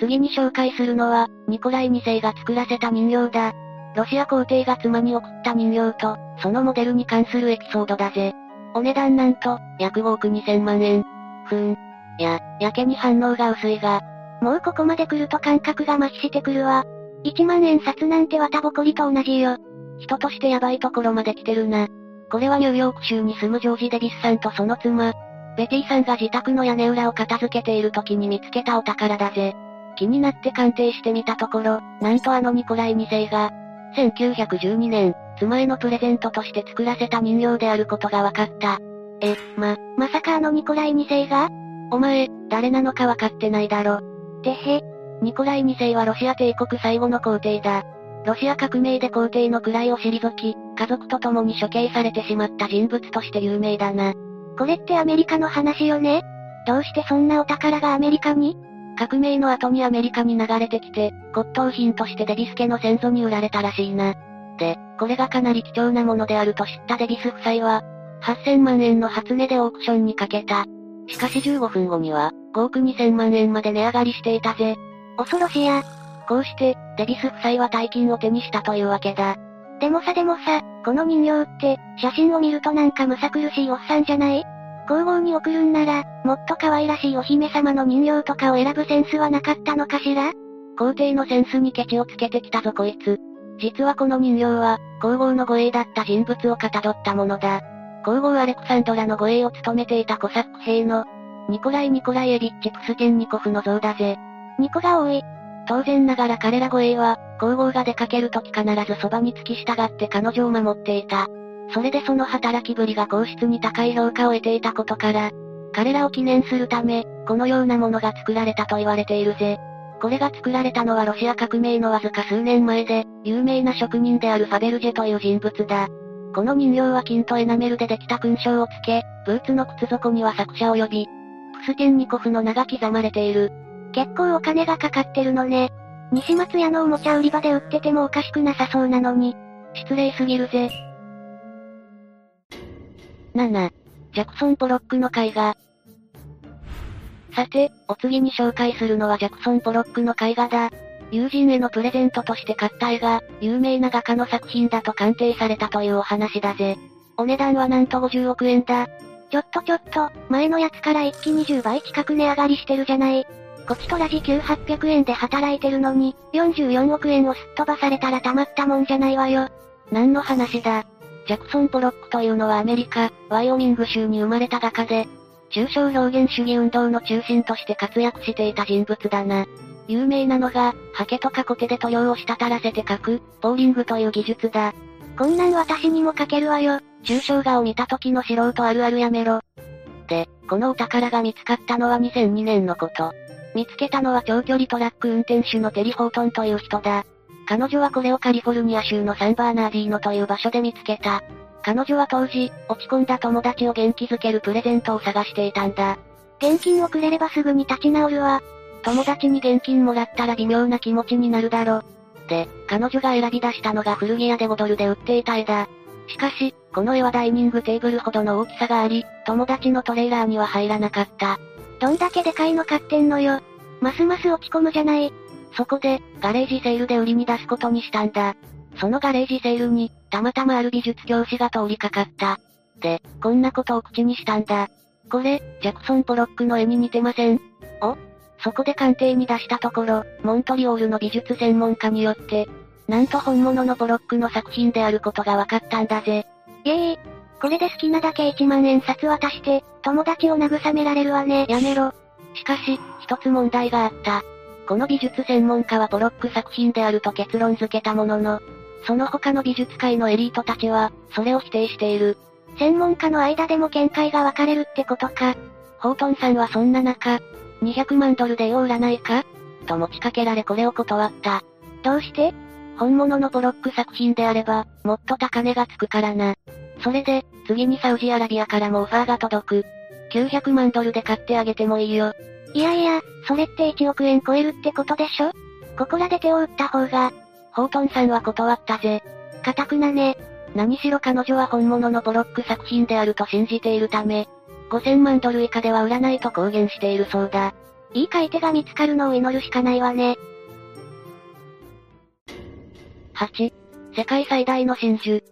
次に紹介するのは、ニコライ2世が作らせた人形だ。ロシア皇帝が妻に送った人形と、そのモデルに関するエピソードだぜ。お値段なんと、約5億2000万円。ふーん。や、やけに反応が薄いが。もうここまで来ると感覚が麻痺してくるわ。1万円札なんて綿ぼこりと同じよ。人としてヤバいところまで来てるな。これはニューヨーク州に住むジョージ・デビスさんとその妻、ベティさんが自宅の屋根裏を片付けている時に見つけたお宝だぜ。気になって鑑定してみたところ、なんとあのニコライ2世が、1912年、妻へのプレゼントとして作らせた人形であることが分かった。え、ま、まさかあのニコライ2世が？お前、誰なのか分かってないだろ。てへ。ニコライ2世はロシア帝国最後の皇帝だ。ロシア革命で皇帝の位を退き、家族と共に処刑されてしまった人物として有名だな。これってアメリカの話よね？どうしてそんなお宝がアメリカに？革命の後にアメリカに流れてきて、骨董品としてデビス家の先祖に売られたらしいな。で、これがかなり貴重なものであると知ったデビス夫妻は、8000万円の初値でオークションにかけた。しかし15分後には、5億2000万円まで値上がりしていたぜ。恐ろしや。こうして、デビス夫妻は大金を手にしたというわけだ。でもさでもさ、この人形って、写真を見るとなんかむさ苦しいおっさんじゃない？皇后に送るんなら、もっと可愛らしいお姫様の人形とかを選ぶセンスはなかったのかしら？皇帝のセンスにケチをつけてきたぞこいつ。実はこの人形は、皇后の護衛だった人物をかたどったものだ。皇后アレクサンドラの護衛を務めていたコサック兵の、ニコライ・ニコライエビッチ・プスケンニコフの像だぜ。ニコが多い。当然ながら彼ら護衛は、皇后が出かけるとき必ずそばに付き従って彼女を守っていた。それでその働きぶりが皇室に高い評価を得ていたことから、彼らを記念するため、このようなものが作られたと言われているぜ。これが作られたのはロシア革命のわずか数年前で、有名な職人であるファベルジェという人物だ。この人形は金とエナメルでできた勲章をつけ、ブーツの靴底には作者を呼び、プスケンニコフの名が刻まれている。結構お金がかかってるのね。西松屋のおもちゃ売り場で売っててもおかしくなさそうなのに。失礼すぎるぜ。7、ジャクソン・ポロックの絵画。さて、お次に紹介するのはジャクソン・ポロックの絵画だ。友人へのプレゼントとして買った絵が、有名な画家の作品だと鑑定されたというお話だぜ。お値段はなんと50億円だ。ちょっとちょっと、前のやつから一気に10倍近く値上がりしてるじゃない。こちとら時給800円で働いてるのに、44億円をすっ飛ばされたらたまったもんじゃないわよ。何の話だ。ジャクソン・ポロックというのはアメリカ、ワイオミング州に生まれた画家で、抽象表現主義運動の中心として活躍していた人物だな。有名なのが、ハケとかコテで塗料を滴らせて描く、ポーリングという技術だ。こんなん私にも描けるわよ。抽象画を見た時の素人あるあるやめろ。で、このお宝が見つかったのは2002年のこと。見つけたのは長距離トラック運転手のテリ・ホートンという人だ。彼女はこれをカリフォルニア州のサンバーナーディーノという場所で見つけた。彼女は当時、落ち込んだ友達を元気づけるプレゼントを探していたんだ。現金をくれればすぐに立ち直るわ。友達に現金もらったら微妙な気持ちになるだろ。で、彼女が選び出したのが古着屋で5ドルで売っていた絵だ。しかし、この絵はダイニングテーブルほどの大きさがあり、友達のトレーラーには入らなかった。どんだけでかいの買ってんのよ。ますます落ち込むじゃない。そこで、ガレージセールで売りに出すことにしたんだ。そのガレージセールに、たまたまある美術教師が通りかかった。で、こんなことを口にしたんだ。これ、ジャクソン・ポロックの絵に似てません？おそこで鑑定に出したところ、モントリオールの美術専門家によって、なんと本物のポロックの作品であることが分かったんだぜ。イエーイ。これで好きなだけ1万円札渡して、友達を慰められるわね。やめろ。しかし、一つ問題があった。この美術専門家はポロック作品であると結論付けたものの、その他の美術界のエリートたちは、それを否定している。専門家の間でも見解が分かれるってことか。ホートンさんはそんな中、200万ドルで絵を売らないか？と持ちかけられこれを断った。どうして？本物のポロック作品であれば、もっと高値がつくからな。それで、次にサウジアラビアからもオファーが届く。900万ドルで買ってあげてもいいよ。いやいや、それって1億円超えるってことでしょ？ここらで手を打った方が。ホートンさんは断ったぜ。かたくなね。何しろ彼女は本物のポロック作品であると信じているため、5000万ドル以下では売らないと公言しているそうだ。いい買い手が見つかるのを祈るしかないわね。8、世界最大の真珠。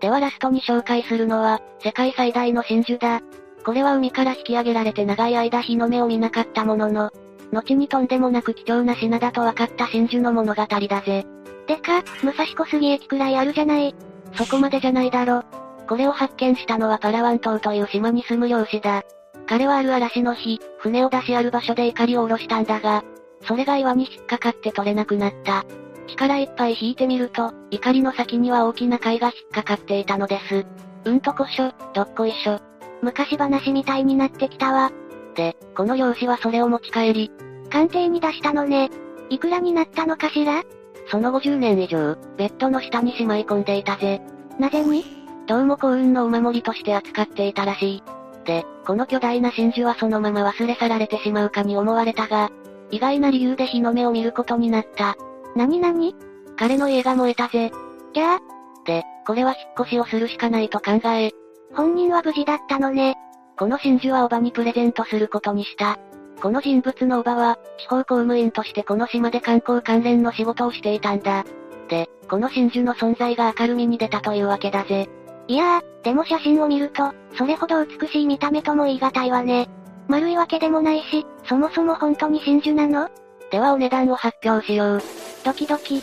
ではラストに紹介するのは、世界最大の真珠だ。これは海から引き上げられて長い間日の目を見なかったものの、後にとんでもなく貴重な品だと分かった真珠の物語だぜ。でか、武蔵小杉駅くらいあるじゃない。そこまでじゃないだろ。これを発見したのはパラワン島という島に住む漁師だ。彼はある嵐の日、船を出しある場所で怒りを下ろしたんだが、それが岩に引っかかって取れなくなった。力いっぱい引いてみると、怒りの先には大きな貝が引っかかっていたのです。うんとこしょ、どっこいしょ。昔話みたいになってきたわ。で、この漁師はそれを持ち帰り、鑑定に出したのね。いくらになったのかしら？その50年以上、ベッドの下にしまい込んでいたぜ。なぜに？どうも幸運のお守りとして扱っていたらしい。で、この巨大な真珠はそのまま忘れ去られてしまうかに思われたが、意外な理由で日の目を見ることになった。なになに彼の家が燃えたぜ。じゃあで、これは引っ越しをするしかないと考え。本人は無事だったのね。この真珠はおばにプレゼントすることにした。この人物のおばは、地方公務員としてこの島で観光関連の仕事をしていたんだ。で、この真珠の存在が明るみに出たというわけだぜ。いやー、でも写真を見ると、それほど美しい見た目とも言い難いわね。丸いわけでもないし、そもそも本当に真珠なの？ではお値段を発表しよう。ドキドキ。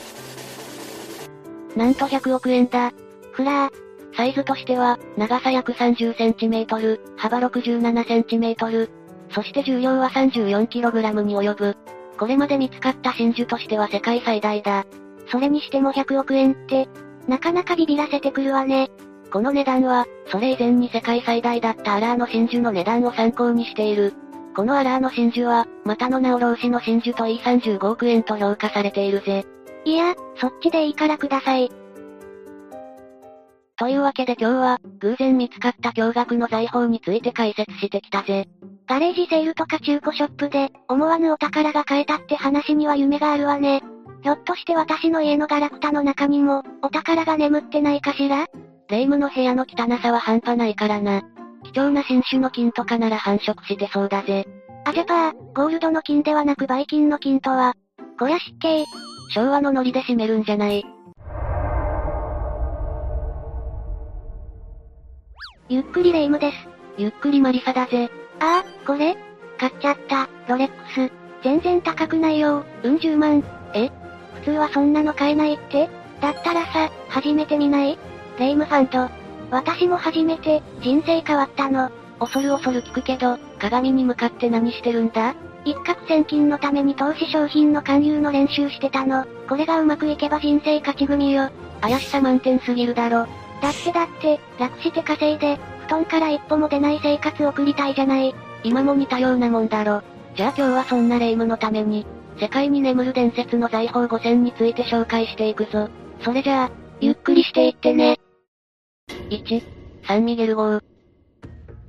なんと100億円だ。ふらー。サイズとしては、長さ約 30cm、幅 67cm、そして重量は 34kg に及ぶ。これまで見つかった真珠としては世界最大だ。それにしても100億円って、なかなかビビらせてくるわね。この値段は、それ以前に世界最大だったアラーの真珠の値段を参考にしている。このアラーの真珠は、またの名を老子の真珠といい35億円と評価されているぜ。いや、そっちでいいからください。というわけで今日は、偶然見つかった驚愕の財宝について解説してきたぜ。ガレージセールとか中古ショップで、思わぬお宝が買えたって話には夢があるわね。ひょっとして私の家のガラクタの中にも、お宝が眠ってないかしら？霊夢の部屋の汚さは半端ないからな。貴重な新種の金とかなら繁殖してそうだぜ。あジャパー、ゴールドの金ではなくバイキンの金とは、小屋湿気昭和のノリで締めるんじゃない。ゆっくりレ夢ムです。ゆっくりマリサだぜ。ああ、これ？買っちゃった、ロレックス。全然高くないよ、うん10万。え？普通はそんなの買えないって？だったらさ、初めて見ない？レイムファンド。私も初めて、人生変わったの。恐る恐る聞くけど、鏡に向かって何してるんだ？一攫千金のために投資商品の勧誘の練習してたの。これがうまくいけば人生勝ち組よ。怪しさ満点すぎるだろ。だってだって、楽して稼いで、布団から一歩も出ない生活を送りたいじゃない。今も似たようなもんだろ。じゃあ今日はそんな霊夢のために、世界に眠る伝説の財宝5000について紹介していくぞ。それじゃあ、ゆっくりしていってね。1、サンミゲル号。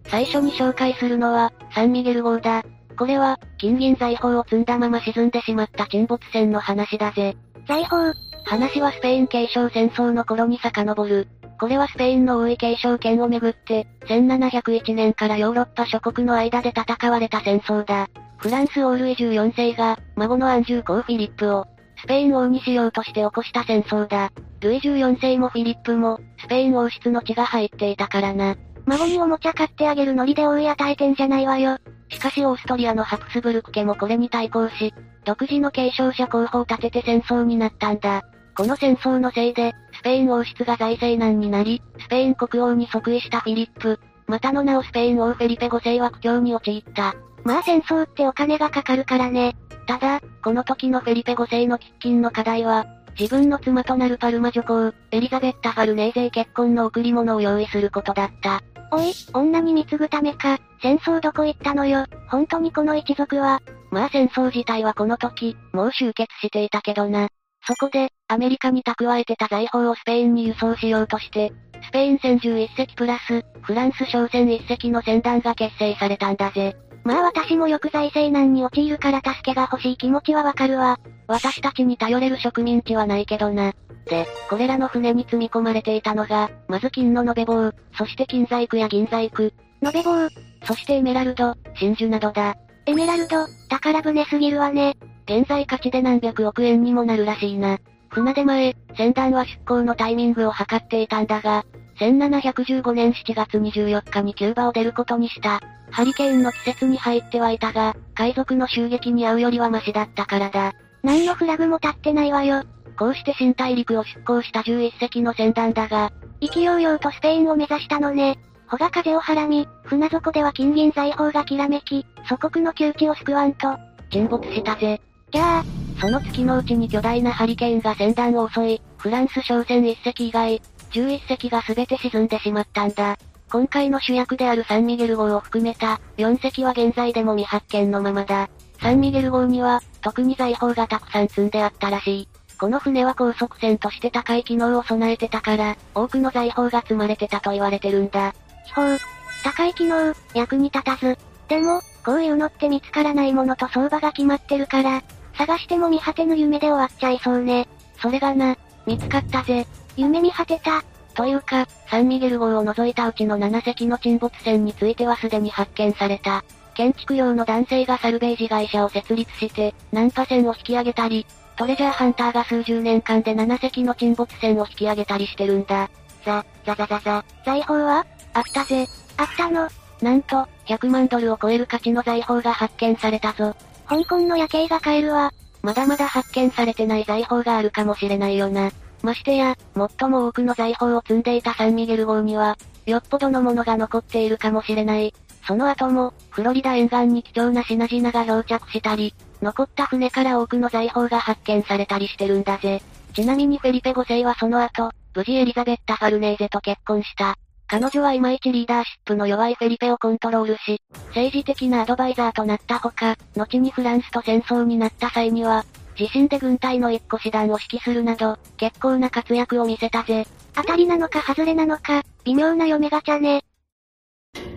最初に紹介するのは、サンミゲル号だ。これは、金銀財宝を積んだまま沈んでしまった沈没船の話だぜ。財宝話はスペイン継承戦争の頃に遡る。これはスペインの王位継承権をめぐって、1701年からヨーロッパ諸国の間で戦われた戦争だ。フランス王ルイ14世が、孫のアンジュー公フィリップを、スペイン王にしようとして起こした戦争だ。ルイ14世もフィリップも、スペイン王室の血が入っていたからな。孫におもちゃ買ってあげるノリで追い与えてんじゃないわよ。しかしオーストリアのハプスブルク家もこれに対抗し、独自の継承者候補を立てて戦争になったんだ。この戦争のせいで、スペイン王室が財政難になり、スペイン国王に即位したフィリップ、またの名をスペイン王フェリペ5世は苦境に陥った。まあ戦争ってお金がかかるからね。ただ、この時のフェリペ5世の喫緊の課題は、自分の妻となるパルマ女皇、エリザベッタ・ファルネーゼ結婚の贈り物を用意することだった。おい、女に貢ぐためか、戦争どこ行ったのよ、本当にこの一族は。まあ戦争自体はこの時、もう終結していたけどな。そこで、アメリカに蓄えてた財宝をスペインに輸送しようとして、スペイン戦11隻プラス、フランス商船1隻の船団が結成されたんだぜ。まあ私もよく財政難に陥るから助けが欲しい気持ちはわかるわ。私たちに頼れる植民地はないけどな。で、これらの船に積み込まれていたのが、まず金の延べ棒、そして金細工や銀細工。延べ棒、そしてエメラルド、真珠などだ。エメラルド、宝船すぎるわね。現在価値で何百億円にもなるらしいな。船出前、船団は出港のタイミングを測っていたんだが、1715年7月24日にキューバを出ることにした。ハリケーンの季節に入ってはいたが、海賊の襲撃に遭うよりはマシだったからだ。何のフラグも立ってないわよ。こうして新大陸を出港した11隻の船団だが、勢いようとスペインを目指したのね。穂が風をはらみ、船底では金銀財宝がきらめき、祖国の窮地を救わんと。沈没したぜ。じゃあ、その月のうちに巨大なハリケーンが船団を襲い、フランス商船1隻以外、11隻が全て沈んでしまったんだ。今回の主役であるサンミゲル号を含めた、4隻は現在でも未発見のままだ。サンミゲル号には、特に財宝がたくさん積んであったらしい。この船は高速船として高い機能を備えてたから、多くの財宝が積まれてたと言われてるんだ。秘宝。高い機能、役に立たず。でも、こういうのって見つからないものと相場が決まってるから、探しても見果てぬ夢で終わっちゃいそうね。それがな、見つかったぜ。夢見果てた。というか、サンミゲル号を除いたうちの7隻の沈没船についてはすでに発見された。建築用の男性がサルベージ会社を設立して、難破船を引き上げたり、トレジャーハンターが数十年間で7隻の沈没船を引き上げたりしてるんだ。ザ、ザザザザ。財宝は？あったぜ。あったのなんと、100万ドルを超える価値の財宝が発見されたぞ。香港の夜景が買えるわ。まだまだ発見されてない財宝があるかもしれないよな。ましてや、最も多くの財宝を積んでいたサンミゲル号には、よっぽどのものが残っているかもしれない。その後も、フロリダ沿岸に貴重な品々が漂着したり、残った船から多くの財宝が発見されたりしてるんだぜ。ちなみにフェリペ5世はその後、無事エリザベッタ・ファルネーゼと結婚した。彼女はいまいちリーダーシップの弱いフェリペをコントロールし、政治的なアドバイザーとなったほか、後にフランスと戦争になった際には、自身で軍隊の一個師団を指揮するなど、結構な活躍を見せたぜ。当たりなのか外れなのか、微妙な嫁ガチャね。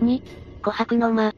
2、琥珀の間。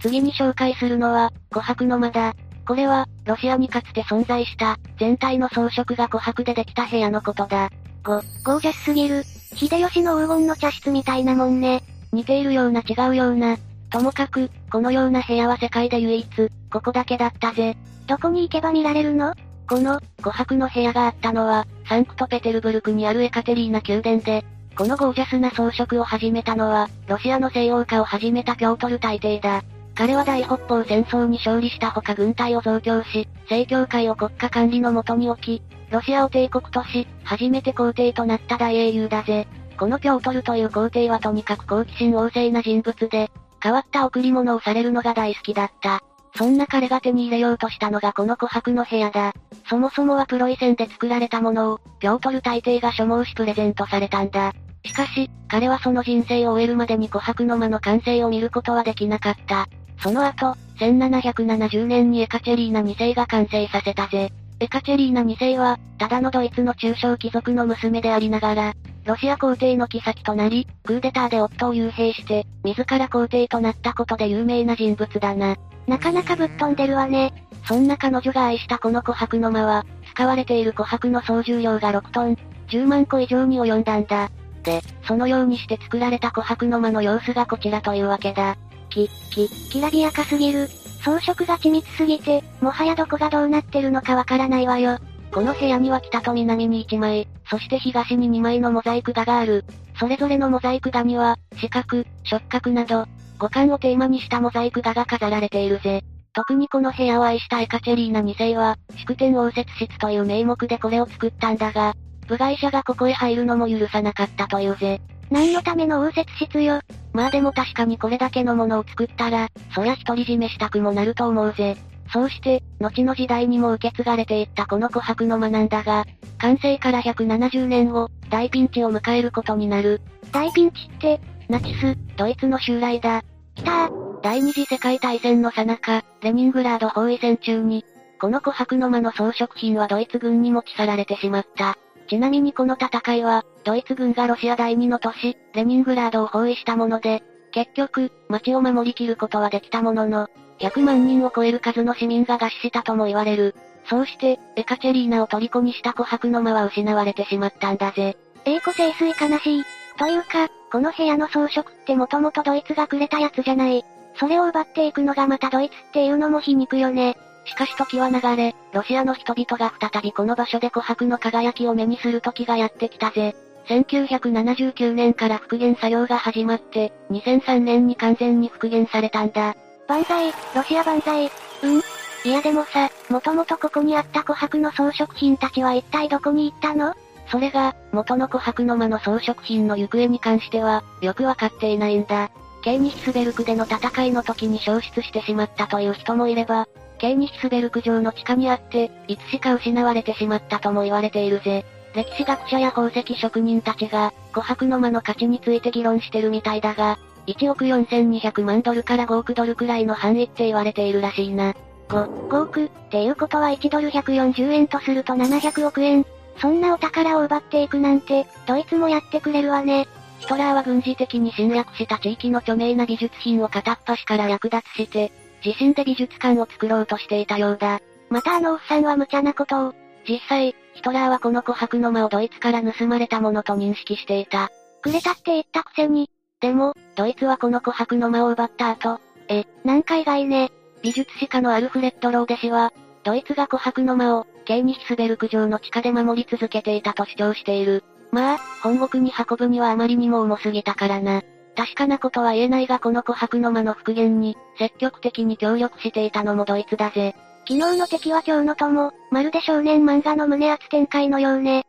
次に紹介するのは、琥珀の間だ。これは、ロシアにかつて存在した、全体の装飾が琥珀でできた部屋のことだ。ご、ゴージャスすぎる。秀吉の黄金の茶室みたいなもんね。似ているような違うような。ともかく、このような部屋は世界で唯一、ここだけだったぜ。どこに行けば見られるの？この、琥珀の部屋があったのは、サンクトペテルブルクにあるエカテリーナ宮殿で、このゴージャスな装飾を始めたのは、ロシアの西欧化を始めたピョートル大帝だ。彼は大北方戦争に勝利したほか軍隊を増強し、正教会を国家管理のもとに置き、ロシアを帝国とし、初めて皇帝となった大英雄だぜ。このピョートルという皇帝はとにかく好奇心旺盛な人物で、変わった贈り物をされるのが大好きだった。そんな彼が手に入れようとしたのがこの琥珀の部屋だ。そもそもはプロイセンで作られたものを、ピョートル大帝が所望しプレゼントされたんだ。しかし、彼はその人生を終えるまでに琥珀の間の完成を見ることはできなかった。その後、1770年にエカチェリーナ2世が完成させたぜ。エカチェリーナ2世は、ただのドイツの中小貴族の娘でありながら、ロシア皇帝の妃となり、クーデターで夫を幽閉して、自ら皇帝となったことで有名な人物だな。なかなかぶっ飛んでるわね。そんな彼女が愛したこの琥珀の間は、使われている琥珀の総重量が6トン、10万個以上に及んだんだ。で、そのようにして作られた琥珀の間の様子がこちらというわけだ。き、き、きらびやかすぎる。装飾が緻密すぎて、もはやどこがどうなってるのかわからないわよ。この部屋には北と南に1枚、そして東に2枚のモザイク画がある。それぞれのモザイク画には、四角、触角など、五感をテーマにしたモザイク画が飾られているぜ。特にこの部屋を愛したエカチェリーナ2世は、祝典応接室という名目でこれを作ったんだが、部外者がここへ入るのも許さなかったというぜ。何のための応接室よ。まあでも確かにこれだけのものを作ったら、そりゃ独り占めしたくもなると思うぜ。そうして、後の時代にも受け継がれていったこの琥珀の間なんだが、完成から170年後、大ピンチを迎えることになる。大ピンチって、ナチス、ドイツの襲来だ。来た第二次世界大戦の最中、レニングラード包囲戦中に、この琥珀の間の装飾品はドイツ軍に持ち去られてしまった。ちなみにこの戦いは、ドイツ軍がロシア第二の都市、レニングラードを包囲したもので、結局、街を守りきることはできたものの、100万人を超える数の市民が餓死したとも言われる。そうして、エカチェリーナを虜にした琥珀の間は失われてしまったんだぜ。栄子清水悲しい。というか、この部屋の装飾ってもともとドイツがくれたやつじゃない。それを奪っていくのがまたドイツっていうのも皮肉よね。しかし時は流れ、ロシアの人々が再びこの場所で琥珀の輝きを目にする時がやってきたぜ。1979年から復元作業が始まって、2003年に完全に復元されたんだ。万歳、ロシア万歳。うんいやでもさ、もともとここにあった琥珀の装飾品たちは一体どこに行ったの？それが、元の琥珀の間の装飾品の行方に関しては、よくわかっていないんだ。ケーニヒスベルクでの戦いの時に消失してしまったという人もいれば、ケーニヒスベルク城の地下にあって、いつしか失われてしまったとも言われているぜ。歴史学者や宝石職人たちが、琥珀の間の価値について議論してるみたいだが、1億4200万ドルから5億ドルくらいの範囲って言われているらしいな。5、5億？っていうことは1ドル140円とすると700億円。そんなお宝を奪っていくなんて、ドイツもやってくれるわね。ヒトラーは軍事的に侵略した地域の著名な美術品を片っ端から略奪して、自身で美術館を作ろうとしていたようだ。またあのおっさんは無茶なことを。実際、ヒトラーはこの琥珀の間をドイツから盗まれたものと認識していた。くれたって言ったくせに。でも、ドイツはこの琥珀の間を奪った後、え、なんか意外ね。美術史家のアルフレッド・ローデ氏は、ドイツが琥珀の間を、ケーニヒスベルク城の地下で守り続けていたと主張している。まあ、本国に運ぶにはあまりにも重すぎたからな。確かなことは言えないがこの琥珀の間の復元に、積極的に協力していたのもドイツだぜ。昨日の敵は今日の友、まるで少年漫画の胸圧展開のようね。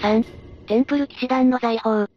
3. テンプル騎士団の財宝。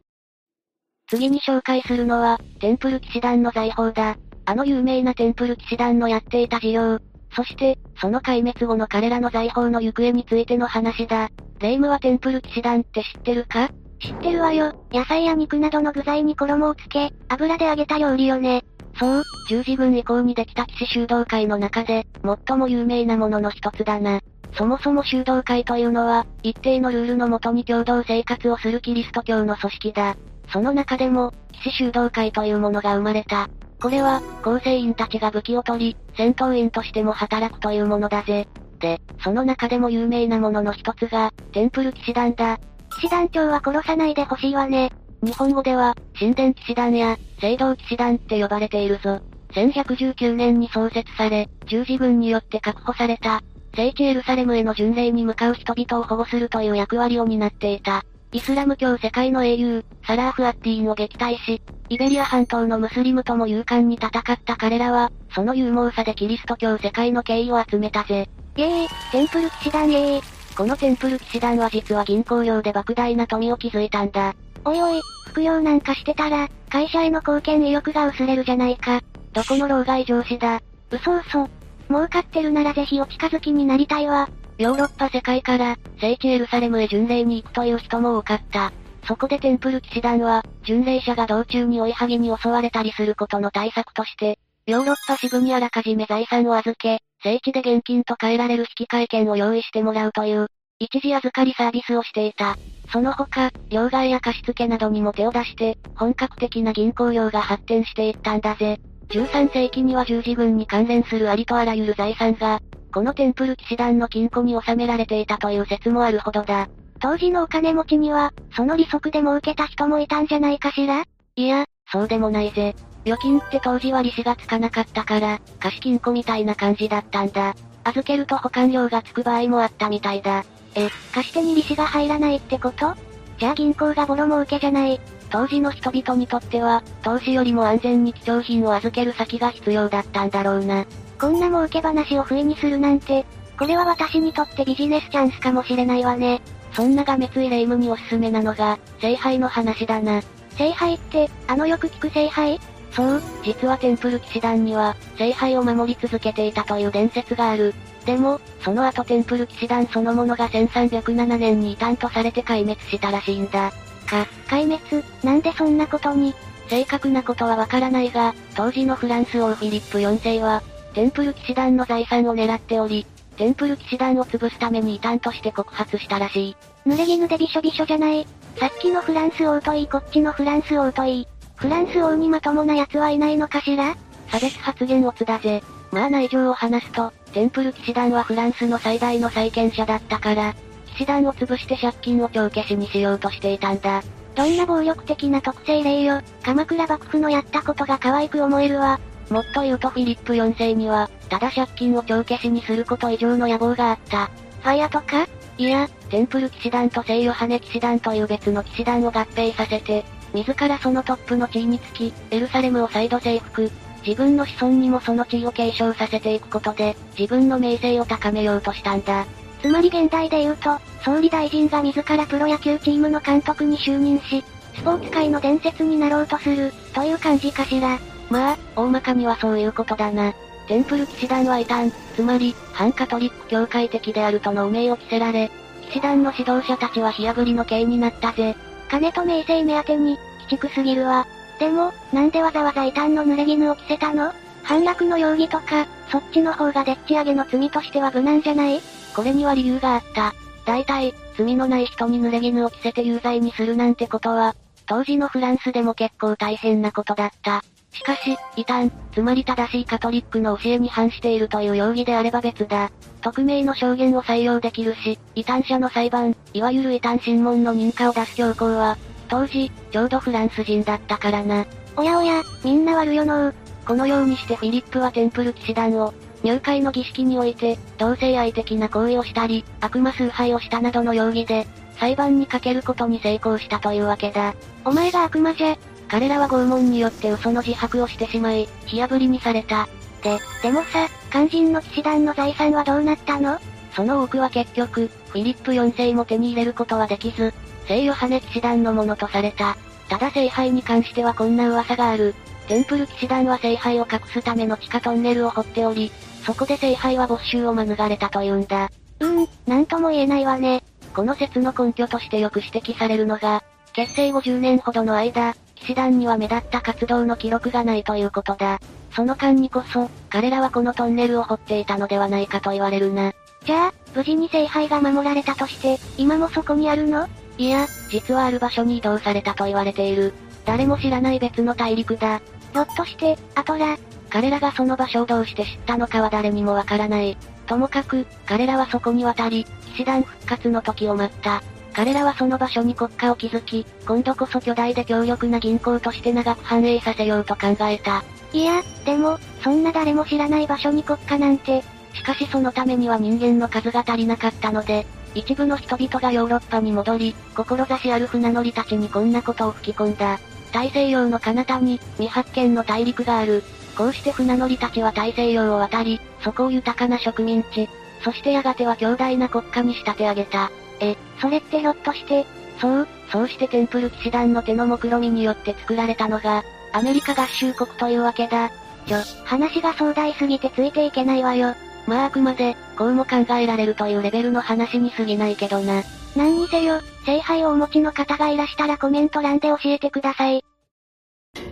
次に紹介するのは、テンプル騎士団の財宝だ。あの有名なテンプル騎士団のやっていた事業。そして、その壊滅後の彼らの財宝の行方についての話だ。レイムはテンプル騎士団って知ってるか？知ってるわよ。野菜や肉などの具材に衣をつけ、油で揚げた料理よね。そう、十字軍以降にできた騎士修道会の中で、最も有名なものの一つだな。そもそも修道会というのは、一定のルールのもとに共同生活をするキリスト教の組織だ。その中でも、騎士修道会というものが生まれた。これは、構成員たちが武器を取り、戦闘員としても働くというものだぜ。で、その中でも有名なものの一つが、テンプル騎士団だ。騎士団長は殺さないでほしいわね。日本語では、神殿騎士団や、聖堂騎士団って呼ばれているぞ。1119年に創設され、十字軍によって確保された、聖地エルサレムへの巡礼に向かう人々を保護するという役割を担っていた。イスラム教世界の英雄、サラーフ・アッティーンを撃退し、イベリア半島のムスリムとも勇敢に戦った彼らは、その勇猛さでキリスト教世界の敬意を集めたぜ。イェーイ、テンプル騎士団イェーイ。このテンプル騎士団は実は銀行用で莫大な富を築いたんだ。おいおい、副業なんかしてたら、会社への貢献意欲が薄れるじゃないか。どこの老害上司だ。嘘嘘。儲かってるならぜひお近づきになりたいわ。ヨーロッパ世界から、聖地エルサレムへ巡礼に行くという人も多かった。そこでテンプル騎士団は、巡礼者が道中に追いはぎに襲われたりすることの対策として、ヨーロッパ支部にあらかじめ財産を預け、聖地で現金と変えられる引換券を用意してもらうという、一時預かりサービスをしていた。その他、両替や貸付などにも手を出して、本格的な銀行業が発展していったんだぜ。13世紀には十字軍に関連するありとあらゆる財産が、このテンプル騎士団の金庫に収められていたという説もあるほどだ。当時のお金持ちには、その利息で儲けた人もいたんじゃないかしら？いや、そうでもないぜ。預金って当時は利子がつかなかったから、貸金庫みたいな感じだったんだ。預けると保管料がつく場合もあったみたいだ。え、貸し手に利子が入らないってこと？じゃあ銀行がボロ儲けじゃない。当時の人々にとっては、投資よりも安全に貴重品を預ける先が必要だったんだろうな。こんな儲け話を不意にするなんて、これは私にとってビジネスチャンスかもしれないわね。そんなが滅イレイムにおすすめなのが、聖杯の話だな。聖杯って、あのよく聞く聖杯？そう、実はテンプル騎士団には、聖杯を守り続けていたという伝説がある。でも、その後テンプル騎士団そのものが1307年に異端とされて壊滅したらしいんだ。か、壊滅、なんでそんなことに？正確なことはわからないが、当時のフランス王フィリップ4世は、テンプル騎士団の財産を狙っており、テンプル騎士団を潰すために異端として告発したらしい。濡れ衣でびしょびしょじゃない。さっきのフランス王といいこっちのフランス王といい。フランス王にまともな奴はいないのかしら？差別発言オツだぜ。まあ内情を話すと、テンプル騎士団はフランスの最大の債権者だったから、騎士団を潰して借金を帳消しにしようとしていたんだ。どんな暴力的な特性例よ。鎌倉幕府のやったことが可愛く思えるわ。もっと言うとフィリップ4世には、ただ借金を帳消しにすること以上の野望があった。ファイアとか？いや、テンプル騎士団と聖ヨハネ騎士団という別の騎士団を合併させて、自らそのトップの地位につき、エルサレムを再度征服、自分の子孫にもその地位を継承させていくことで、自分の名声を高めようとしたんだ。つまり現代で言うと、総理大臣が自らプロ野球チームの監督に就任し、スポーツ界の伝説になろうとする、という感じかしら。まあ、大まかにはそういうことだな。テンプル騎士団は異端、つまり、反カトリック教会的であるとの汚名を着せられ、騎士団の指導者たちは火炙りの刑になったぜ。金と名声目当てに、鬼畜すぎるわ。でも、なんでわざわざ異端の濡れ衣を着せたの？反落の容疑とか、そっちの方がでっち上げの罪としては無難じゃない？これには理由があった。大体、罪のない人に濡れ衣を着せて有罪にするなんてことは、当時のフランスでも結構大変なことだった。しかし、異端、つまり正しいカトリックの教えに反しているという容疑であれば別だ。匿名の証言を採用できるし、異端者の裁判、いわゆる異端審問の認可を出す教皇は、当時、ちょうどフランス人だったからな。おやおや、みんな悪よのこのようにしてフィリップはテンプル騎士団を、入会の儀式において、同性愛的な行為をしたり、悪魔崇拝をしたなどの容疑で、裁判にかけることに成功したというわけだ。お前が悪魔じゃ、彼らは拷問によって嘘の自白をしてしまい、火炙りにされた。で、でもさ、肝心の騎士団の財産はどうなったの？その多くは結局、フィリップ4世も手に入れることはできず、聖ヨハネ騎士団のものとされた。ただ聖杯に関してはこんな噂がある。テンプル騎士団は聖杯を隠すための地下トンネルを掘っており、そこで聖杯は没収を免れたというんだ。うーん、なんとも言えないわね。この説の根拠としてよく指摘されるのが、結成50年ほどの間、騎士団には目立った活動の記録がないということだ。その間にこそ、彼らはこのトンネルを掘っていたのではないかと言われるな。じゃあ、無事に聖杯が守られたとして、今もそこにあるの？いや、実はある場所に移動されたと言われている。誰も知らない別の大陸だ。ひょっとして、アトラ？彼らがその場所をどうして知ったのかは誰にもわからない。ともかく、彼らはそこに渡り、騎士団復活の時を待った。彼らはその場所に国家を築き、今度こそ巨大で強力な銀行として長く繁栄させようと考えた。いや、でも、そんな誰も知らない場所に国家なんて。しかしそのためには人間の数が足りなかったので、一部の人々がヨーロッパに戻り、志ある船乗りたちにこんなことを吹き込んだ。大西洋の彼方に、未発見の大陸がある。こうして船乗りたちは大西洋を渡り、そこを豊かな植民地、そしてやがては強大な国家に仕立て上げた。え、それってひょっとして、そう、そうしてテンプル騎士団の手の目論見みによって作られたのが、アメリカ合衆国というわけだ。ちょ、話が壮大すぎてついていけないわよ。まああくまで、こうも考えられるというレベルの話に過ぎないけどな。何にせよ、聖杯をお持ちの方がいらしたらコメント欄で教えてください。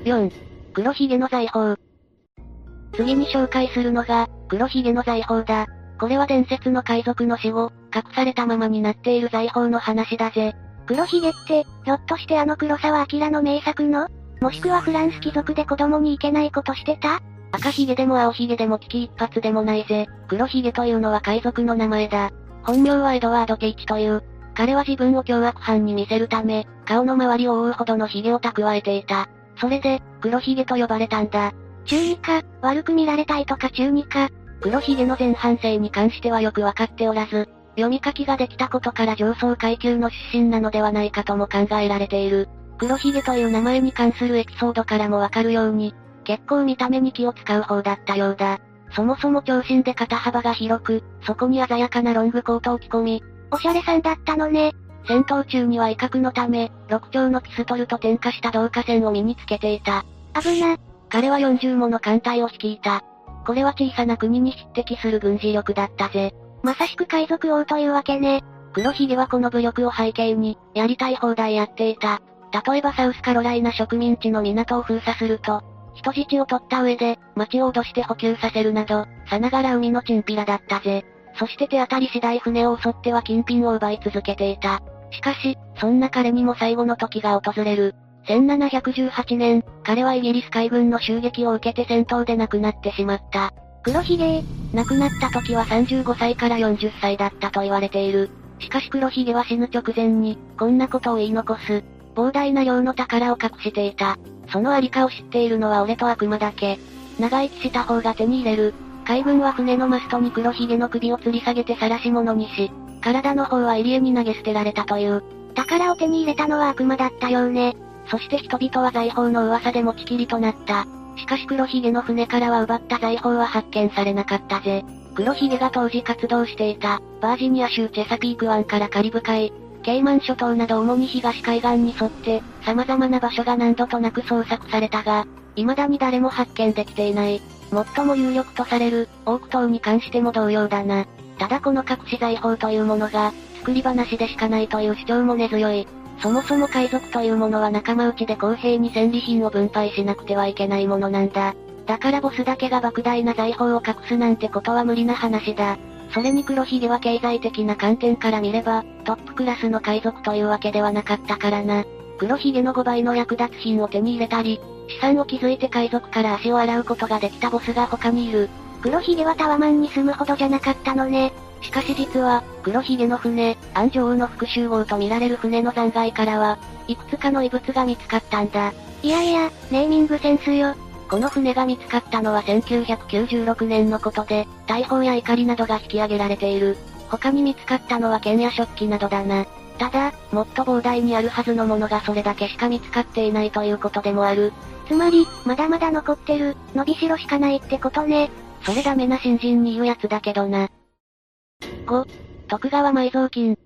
4. 黒ひげの財宝。次に紹介するのが、黒ひげの財宝だ。これは伝説の海賊の死後、隠されたままになっている財宝の話だぜ。黒ひげって、ひょっとしてあの黒沢明の名作の？もしくはフランス貴族で子供にいけないことしてた？赤ひげでも青ひげでも危機一髪でもないぜ。黒ひげというのは海賊の名前だ。本名はエドワード・ケイチという。彼は自分を凶悪犯に見せるため、顔の周りを覆うほどのひげを蓄えていた。それで、黒ひげと呼ばれたんだ。中二か、悪く見られたいとか中二か。黒ひげの前半生に関してはよくわかっておらず、読み書きができたことから上層階級の出身なのではないかとも考えられている。黒ひげという名前に関するエピソードからもわかるように、結構見た目に気を使う方だったようだ。そもそも長身で肩幅が広く、そこに鮮やかなロングコートを着込み、おしゃれさんだったのね。戦闘中には威嚇のため、6丁のピストルと点火した導火線を身につけていた。危な。彼は40もの艦隊を率いた。これは小さな国に匹敵する軍事力だったぜ。まさしく海賊王というわけね。黒ひげはこの武力を背景に、やりたい放題やっていた。例えばサウスカロライナ植民地の港を封鎖すると、人質を取った上で、町を脅して補給させるなど、さながら海のチンピラだったぜ。そして手当たり次第船を襲っては金品を奪い続けていた。しかし、そんな彼にも最後の時が訪れる。1718年、彼はイギリス海軍の襲撃を受けて戦闘で亡くなってしまった。黒ひげ亡くなった時は35歳から40歳だったと言われている。しかし黒ひげは死ぬ直前に、こんなことを言い残す。膨大な量の宝を隠していた。そのありかを知っているのは俺と悪魔だけ。長生きした方が手に入れる。海軍は船のマストに黒ひげの首を吊り下げて晒し物にし、体の方は入江に投げ捨てられたという。宝を手に入れたのは悪魔だったようね。そして人々は財宝の噂で持ちきりとなった。しかし黒ひげの船からは奪った財宝は発見されなかったぜ。黒ひげが当時活動していた、バージニア州チェサピーク湾からカリブ海、ケイマン諸島など主に東海岸に沿って、様々な場所が何度となく捜索されたが、未だに誰も発見できていない。最も有力とされる、オーク島に関しても同様だな。ただこの隠し財宝というものが、作り話でしかないという主張も根強い。そもそも海賊というものは仲間内で公平に戦利品を分配しなくてはいけないものなんだ。だからボスだけが莫大な財宝を隠すなんてことは無理な話だ。それに黒ひげは経済的な観点から見れば、トップクラスの海賊というわけではなかったからな。黒ひげの5倍の役立つ品を手に入れたり、資産を築いて海賊から足を洗うことができたボスが他にいる。黒ひげはタワマンに住むほどじゃなかったのね。しかし実は、黒ひげの船、安城の復讐号と見られる船の残骸からは、いくつかの遺物が見つかったんだ。いやいや、ネーミングセンスよ。この船が見つかったのは1996年のことで、大砲や怒りなどが引き上げられている。他に見つかったのは剣や食器などだな。ただ、もっと膨大にあるはずのものがそれだけしか見つかっていないということでもある。つまり、まだまだ残ってる、伸びしろしかないってことね。それダメな新人に言うやつだけどな。5、徳川埋蔵金。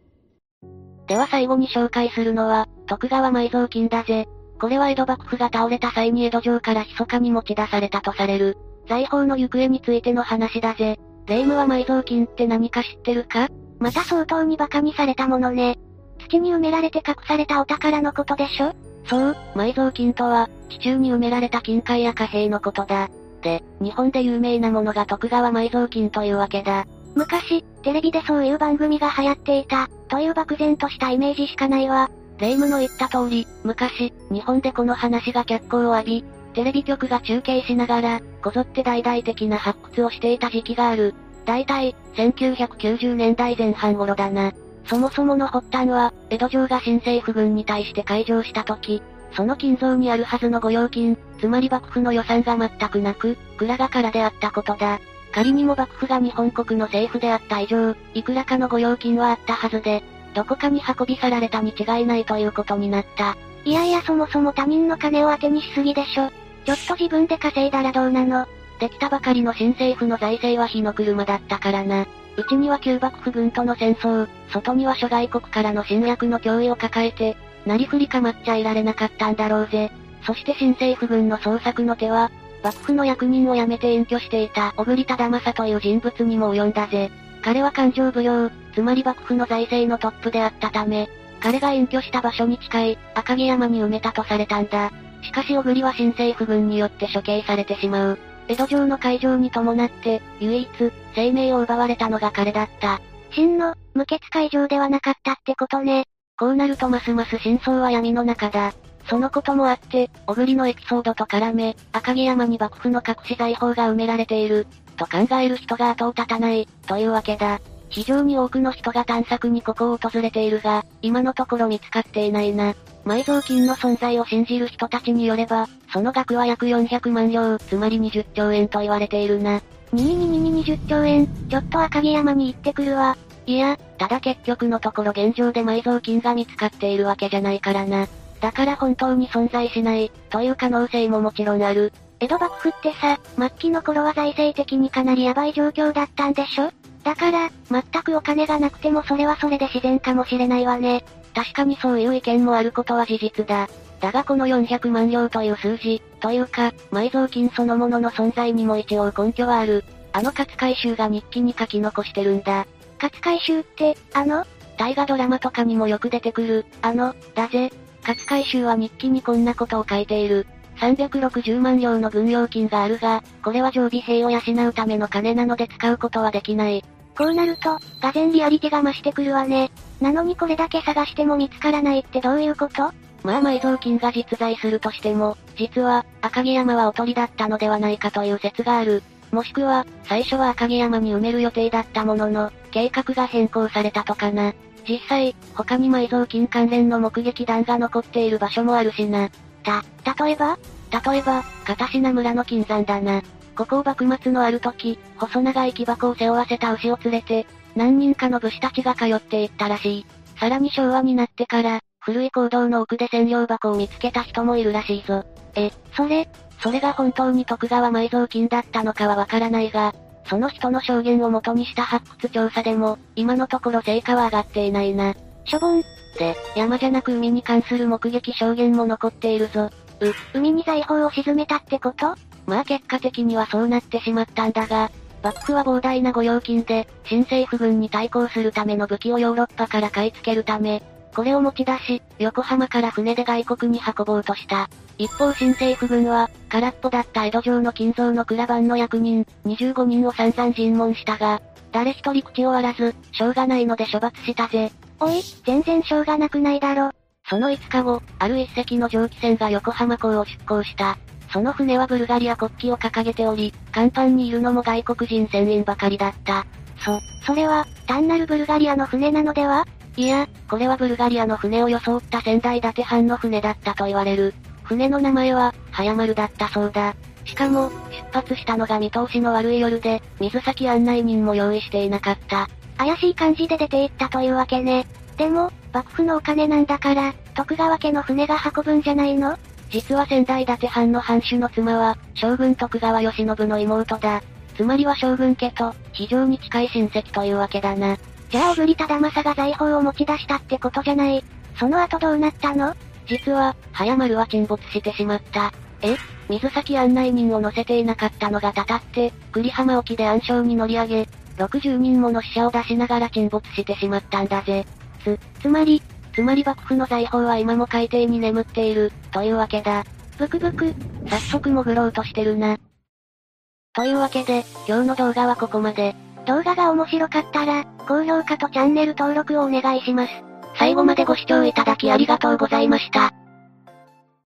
では最後に紹介するのは、徳川埋蔵金だぜ。これは江戸幕府が倒れた際に江戸城から密かに持ち出されたとされる。財宝の行方についての話だぜ。霊夢は埋蔵金って何か知ってるか？また相当に馬鹿にされたものね。土に埋められて隠されたお宝のことでしょ？そう、埋蔵金とは、地中に埋められた金塊や貨幣のことだ。で、日本で有名なものが徳川埋蔵金というわけだ。昔、テレビでそういう番組が流行っていた、という漠然としたイメージしかないわ。霊夢の言った通り、昔、日本でこの話が脚光を浴び、テレビ局が中継しながら、こぞって大々的な発掘をしていた時期がある。だいたい、1990年代前半頃だな。そもそもの発端は、江戸城が新政府軍に対して開城した時、その金蔵にあるはずの御用金、つまり幕府の予算が全くなく、蔵がからであったことだ。仮にも幕府が日本国の政府であった以上、いくらかの御用金はあったはずで、どこかに運び去られたに違いないということになった。いやいやそもそも他人の金を当てにしすぎでしょ。ちょっと自分で稼いだらどうなのできたばかりの新政府の財政は火の車だったからな。うちには旧幕府軍との戦争、外には諸外国からの侵略の脅威を抱えて、なりふり構っちゃいられなかったんだろうぜ。そして新政府軍の捜索の手は、幕府の役人を辞めて隠居していた小栗忠政という人物にも及んだぜ。彼は勘定奉行、つまり幕府の財政のトップであったため、彼が隠居した場所に近い、赤城山に埋めたとされたんだ。しかし小栗は新政府軍によって処刑されてしまう。江戸城の開城に伴って、唯一、生命を奪われたのが彼だった。真の、無血会場ではなかったってことね。こうなるとますます真相は闇の中だ。そのこともあって、小栗のエピソードと絡め、赤城山に幕府の隠し財宝が埋められている、と考える人が後を絶たない、というわけだ。非常に多くの人が探索にここを訪れているが、今のところ見つかっていないな。埋蔵金の存在を信じる人たちによれば、その額は約400万両、つまり20兆円と言われているな。ににににに20兆円、ちょっと赤城山に行ってくるわ。いや、ただ結局のところ現状で埋蔵金が見つかっているわけじゃないからな。だから本当に存在しない、という可能性ももちろんある。江戸幕府ってさ、末期の頃は財政的にかなりヤバい状況だったんでしょ？だから、全くお金がなくてもそれはそれで自然かもしれないわね。確かにそういう意見もあることは事実だ。だがこの400万両という数字、というか、埋蔵金そのものの存在にも一応根拠はある。あの勝海舟が日記に書き残してるんだ。勝海舟って、あの？大河ドラマとかにもよく出てくる、あの、だぜ。勝海舟は日記にこんなことを書いている。360万両の軍用金があるが、これは常備兵を養うための金なので使うことはできない。こうなると、がぜリアリティが増してくるわね。なのにこれだけ探しても見つからないってどういうこと？まあ埋蔵金が実在するとしても、実は、赤城山はおとりだったのではないかという説がある。もしくは、最初は赤城山に埋める予定だったものの、計画が変更されたとかな。実際、他に埋蔵金関連の目撃談が残っている場所もあるしな。た、例えば？例えば、片品村の金山だな。ここを幕末のある時、細長い木箱を背負わせた牛を連れて、何人かの武士たちが通っていったらしい。さらに昭和になってから、古い坑道の奥で専用箱を見つけた人もいるらしいぞ。え、それ、それが本当に徳川埋蔵金だったのかはわからないが、その人の証言をもとにした発掘調査でも、今のところ成果は上がっていないな。しょぼん。で、山じゃなく海に関する目撃証言も残っているぞ。う、海に財宝を沈めたってこと？まあ結果的にはそうなってしまったんだが、幕府は膨大な御用金で、新政府軍に対抗するための武器をヨーロッパから買い付けるため、これを持ち出し、横浜から船で外国に運ぼうとした。一方新政府軍は、空っぽだった江戸城の金蔵の蔵番の役人、25人を散々尋問したが、誰一人口を割らず、しょうがないので処罰したぜ。おい、全然しょうがなくないだろ。その5日後、ある一隻の蒸気船が横浜港を出港した。その船はブルガリア国旗を掲げており、甲板にいるのも外国人船員ばかりだった。そ、それは、単なるブルガリアの船なのでは？いや、これはブルガリアの船を装った仙台建て藩の船だったと言われる。船の名前は、早丸だったそうだ。しかも、出発したのが見通しの悪い夜で、水先案内人も用意していなかった。怪しい感じで出て行ったというわけね。でも、幕府のお金なんだから、徳川家の船が運ぶんじゃないの？実は仙台伊達藩の藩主の妻は、将軍徳川慶喜の妹だ。つまりは将軍家と、非常に近い親戚というわけだな。じゃあ小栗忠政が財宝を持ち出したってことじゃない。その後どうなったの？実は、早丸は沈没してしまった。え？水先案内人を乗せていなかったのがたたって、栗浜沖で暗礁に乗り上げ、60人もの死者を出しながら沈没してしまったんだぜ。つ、つまり、つまり幕府の財宝は今も海底に眠っている、というわけだ。ブクブク、早速潜ろうとしてるな。というわけで、今日の動画はここまで。動画が面白かったら、高評価とチャンネル登録をお願いします。最後までご視聴いただきありがとうございました。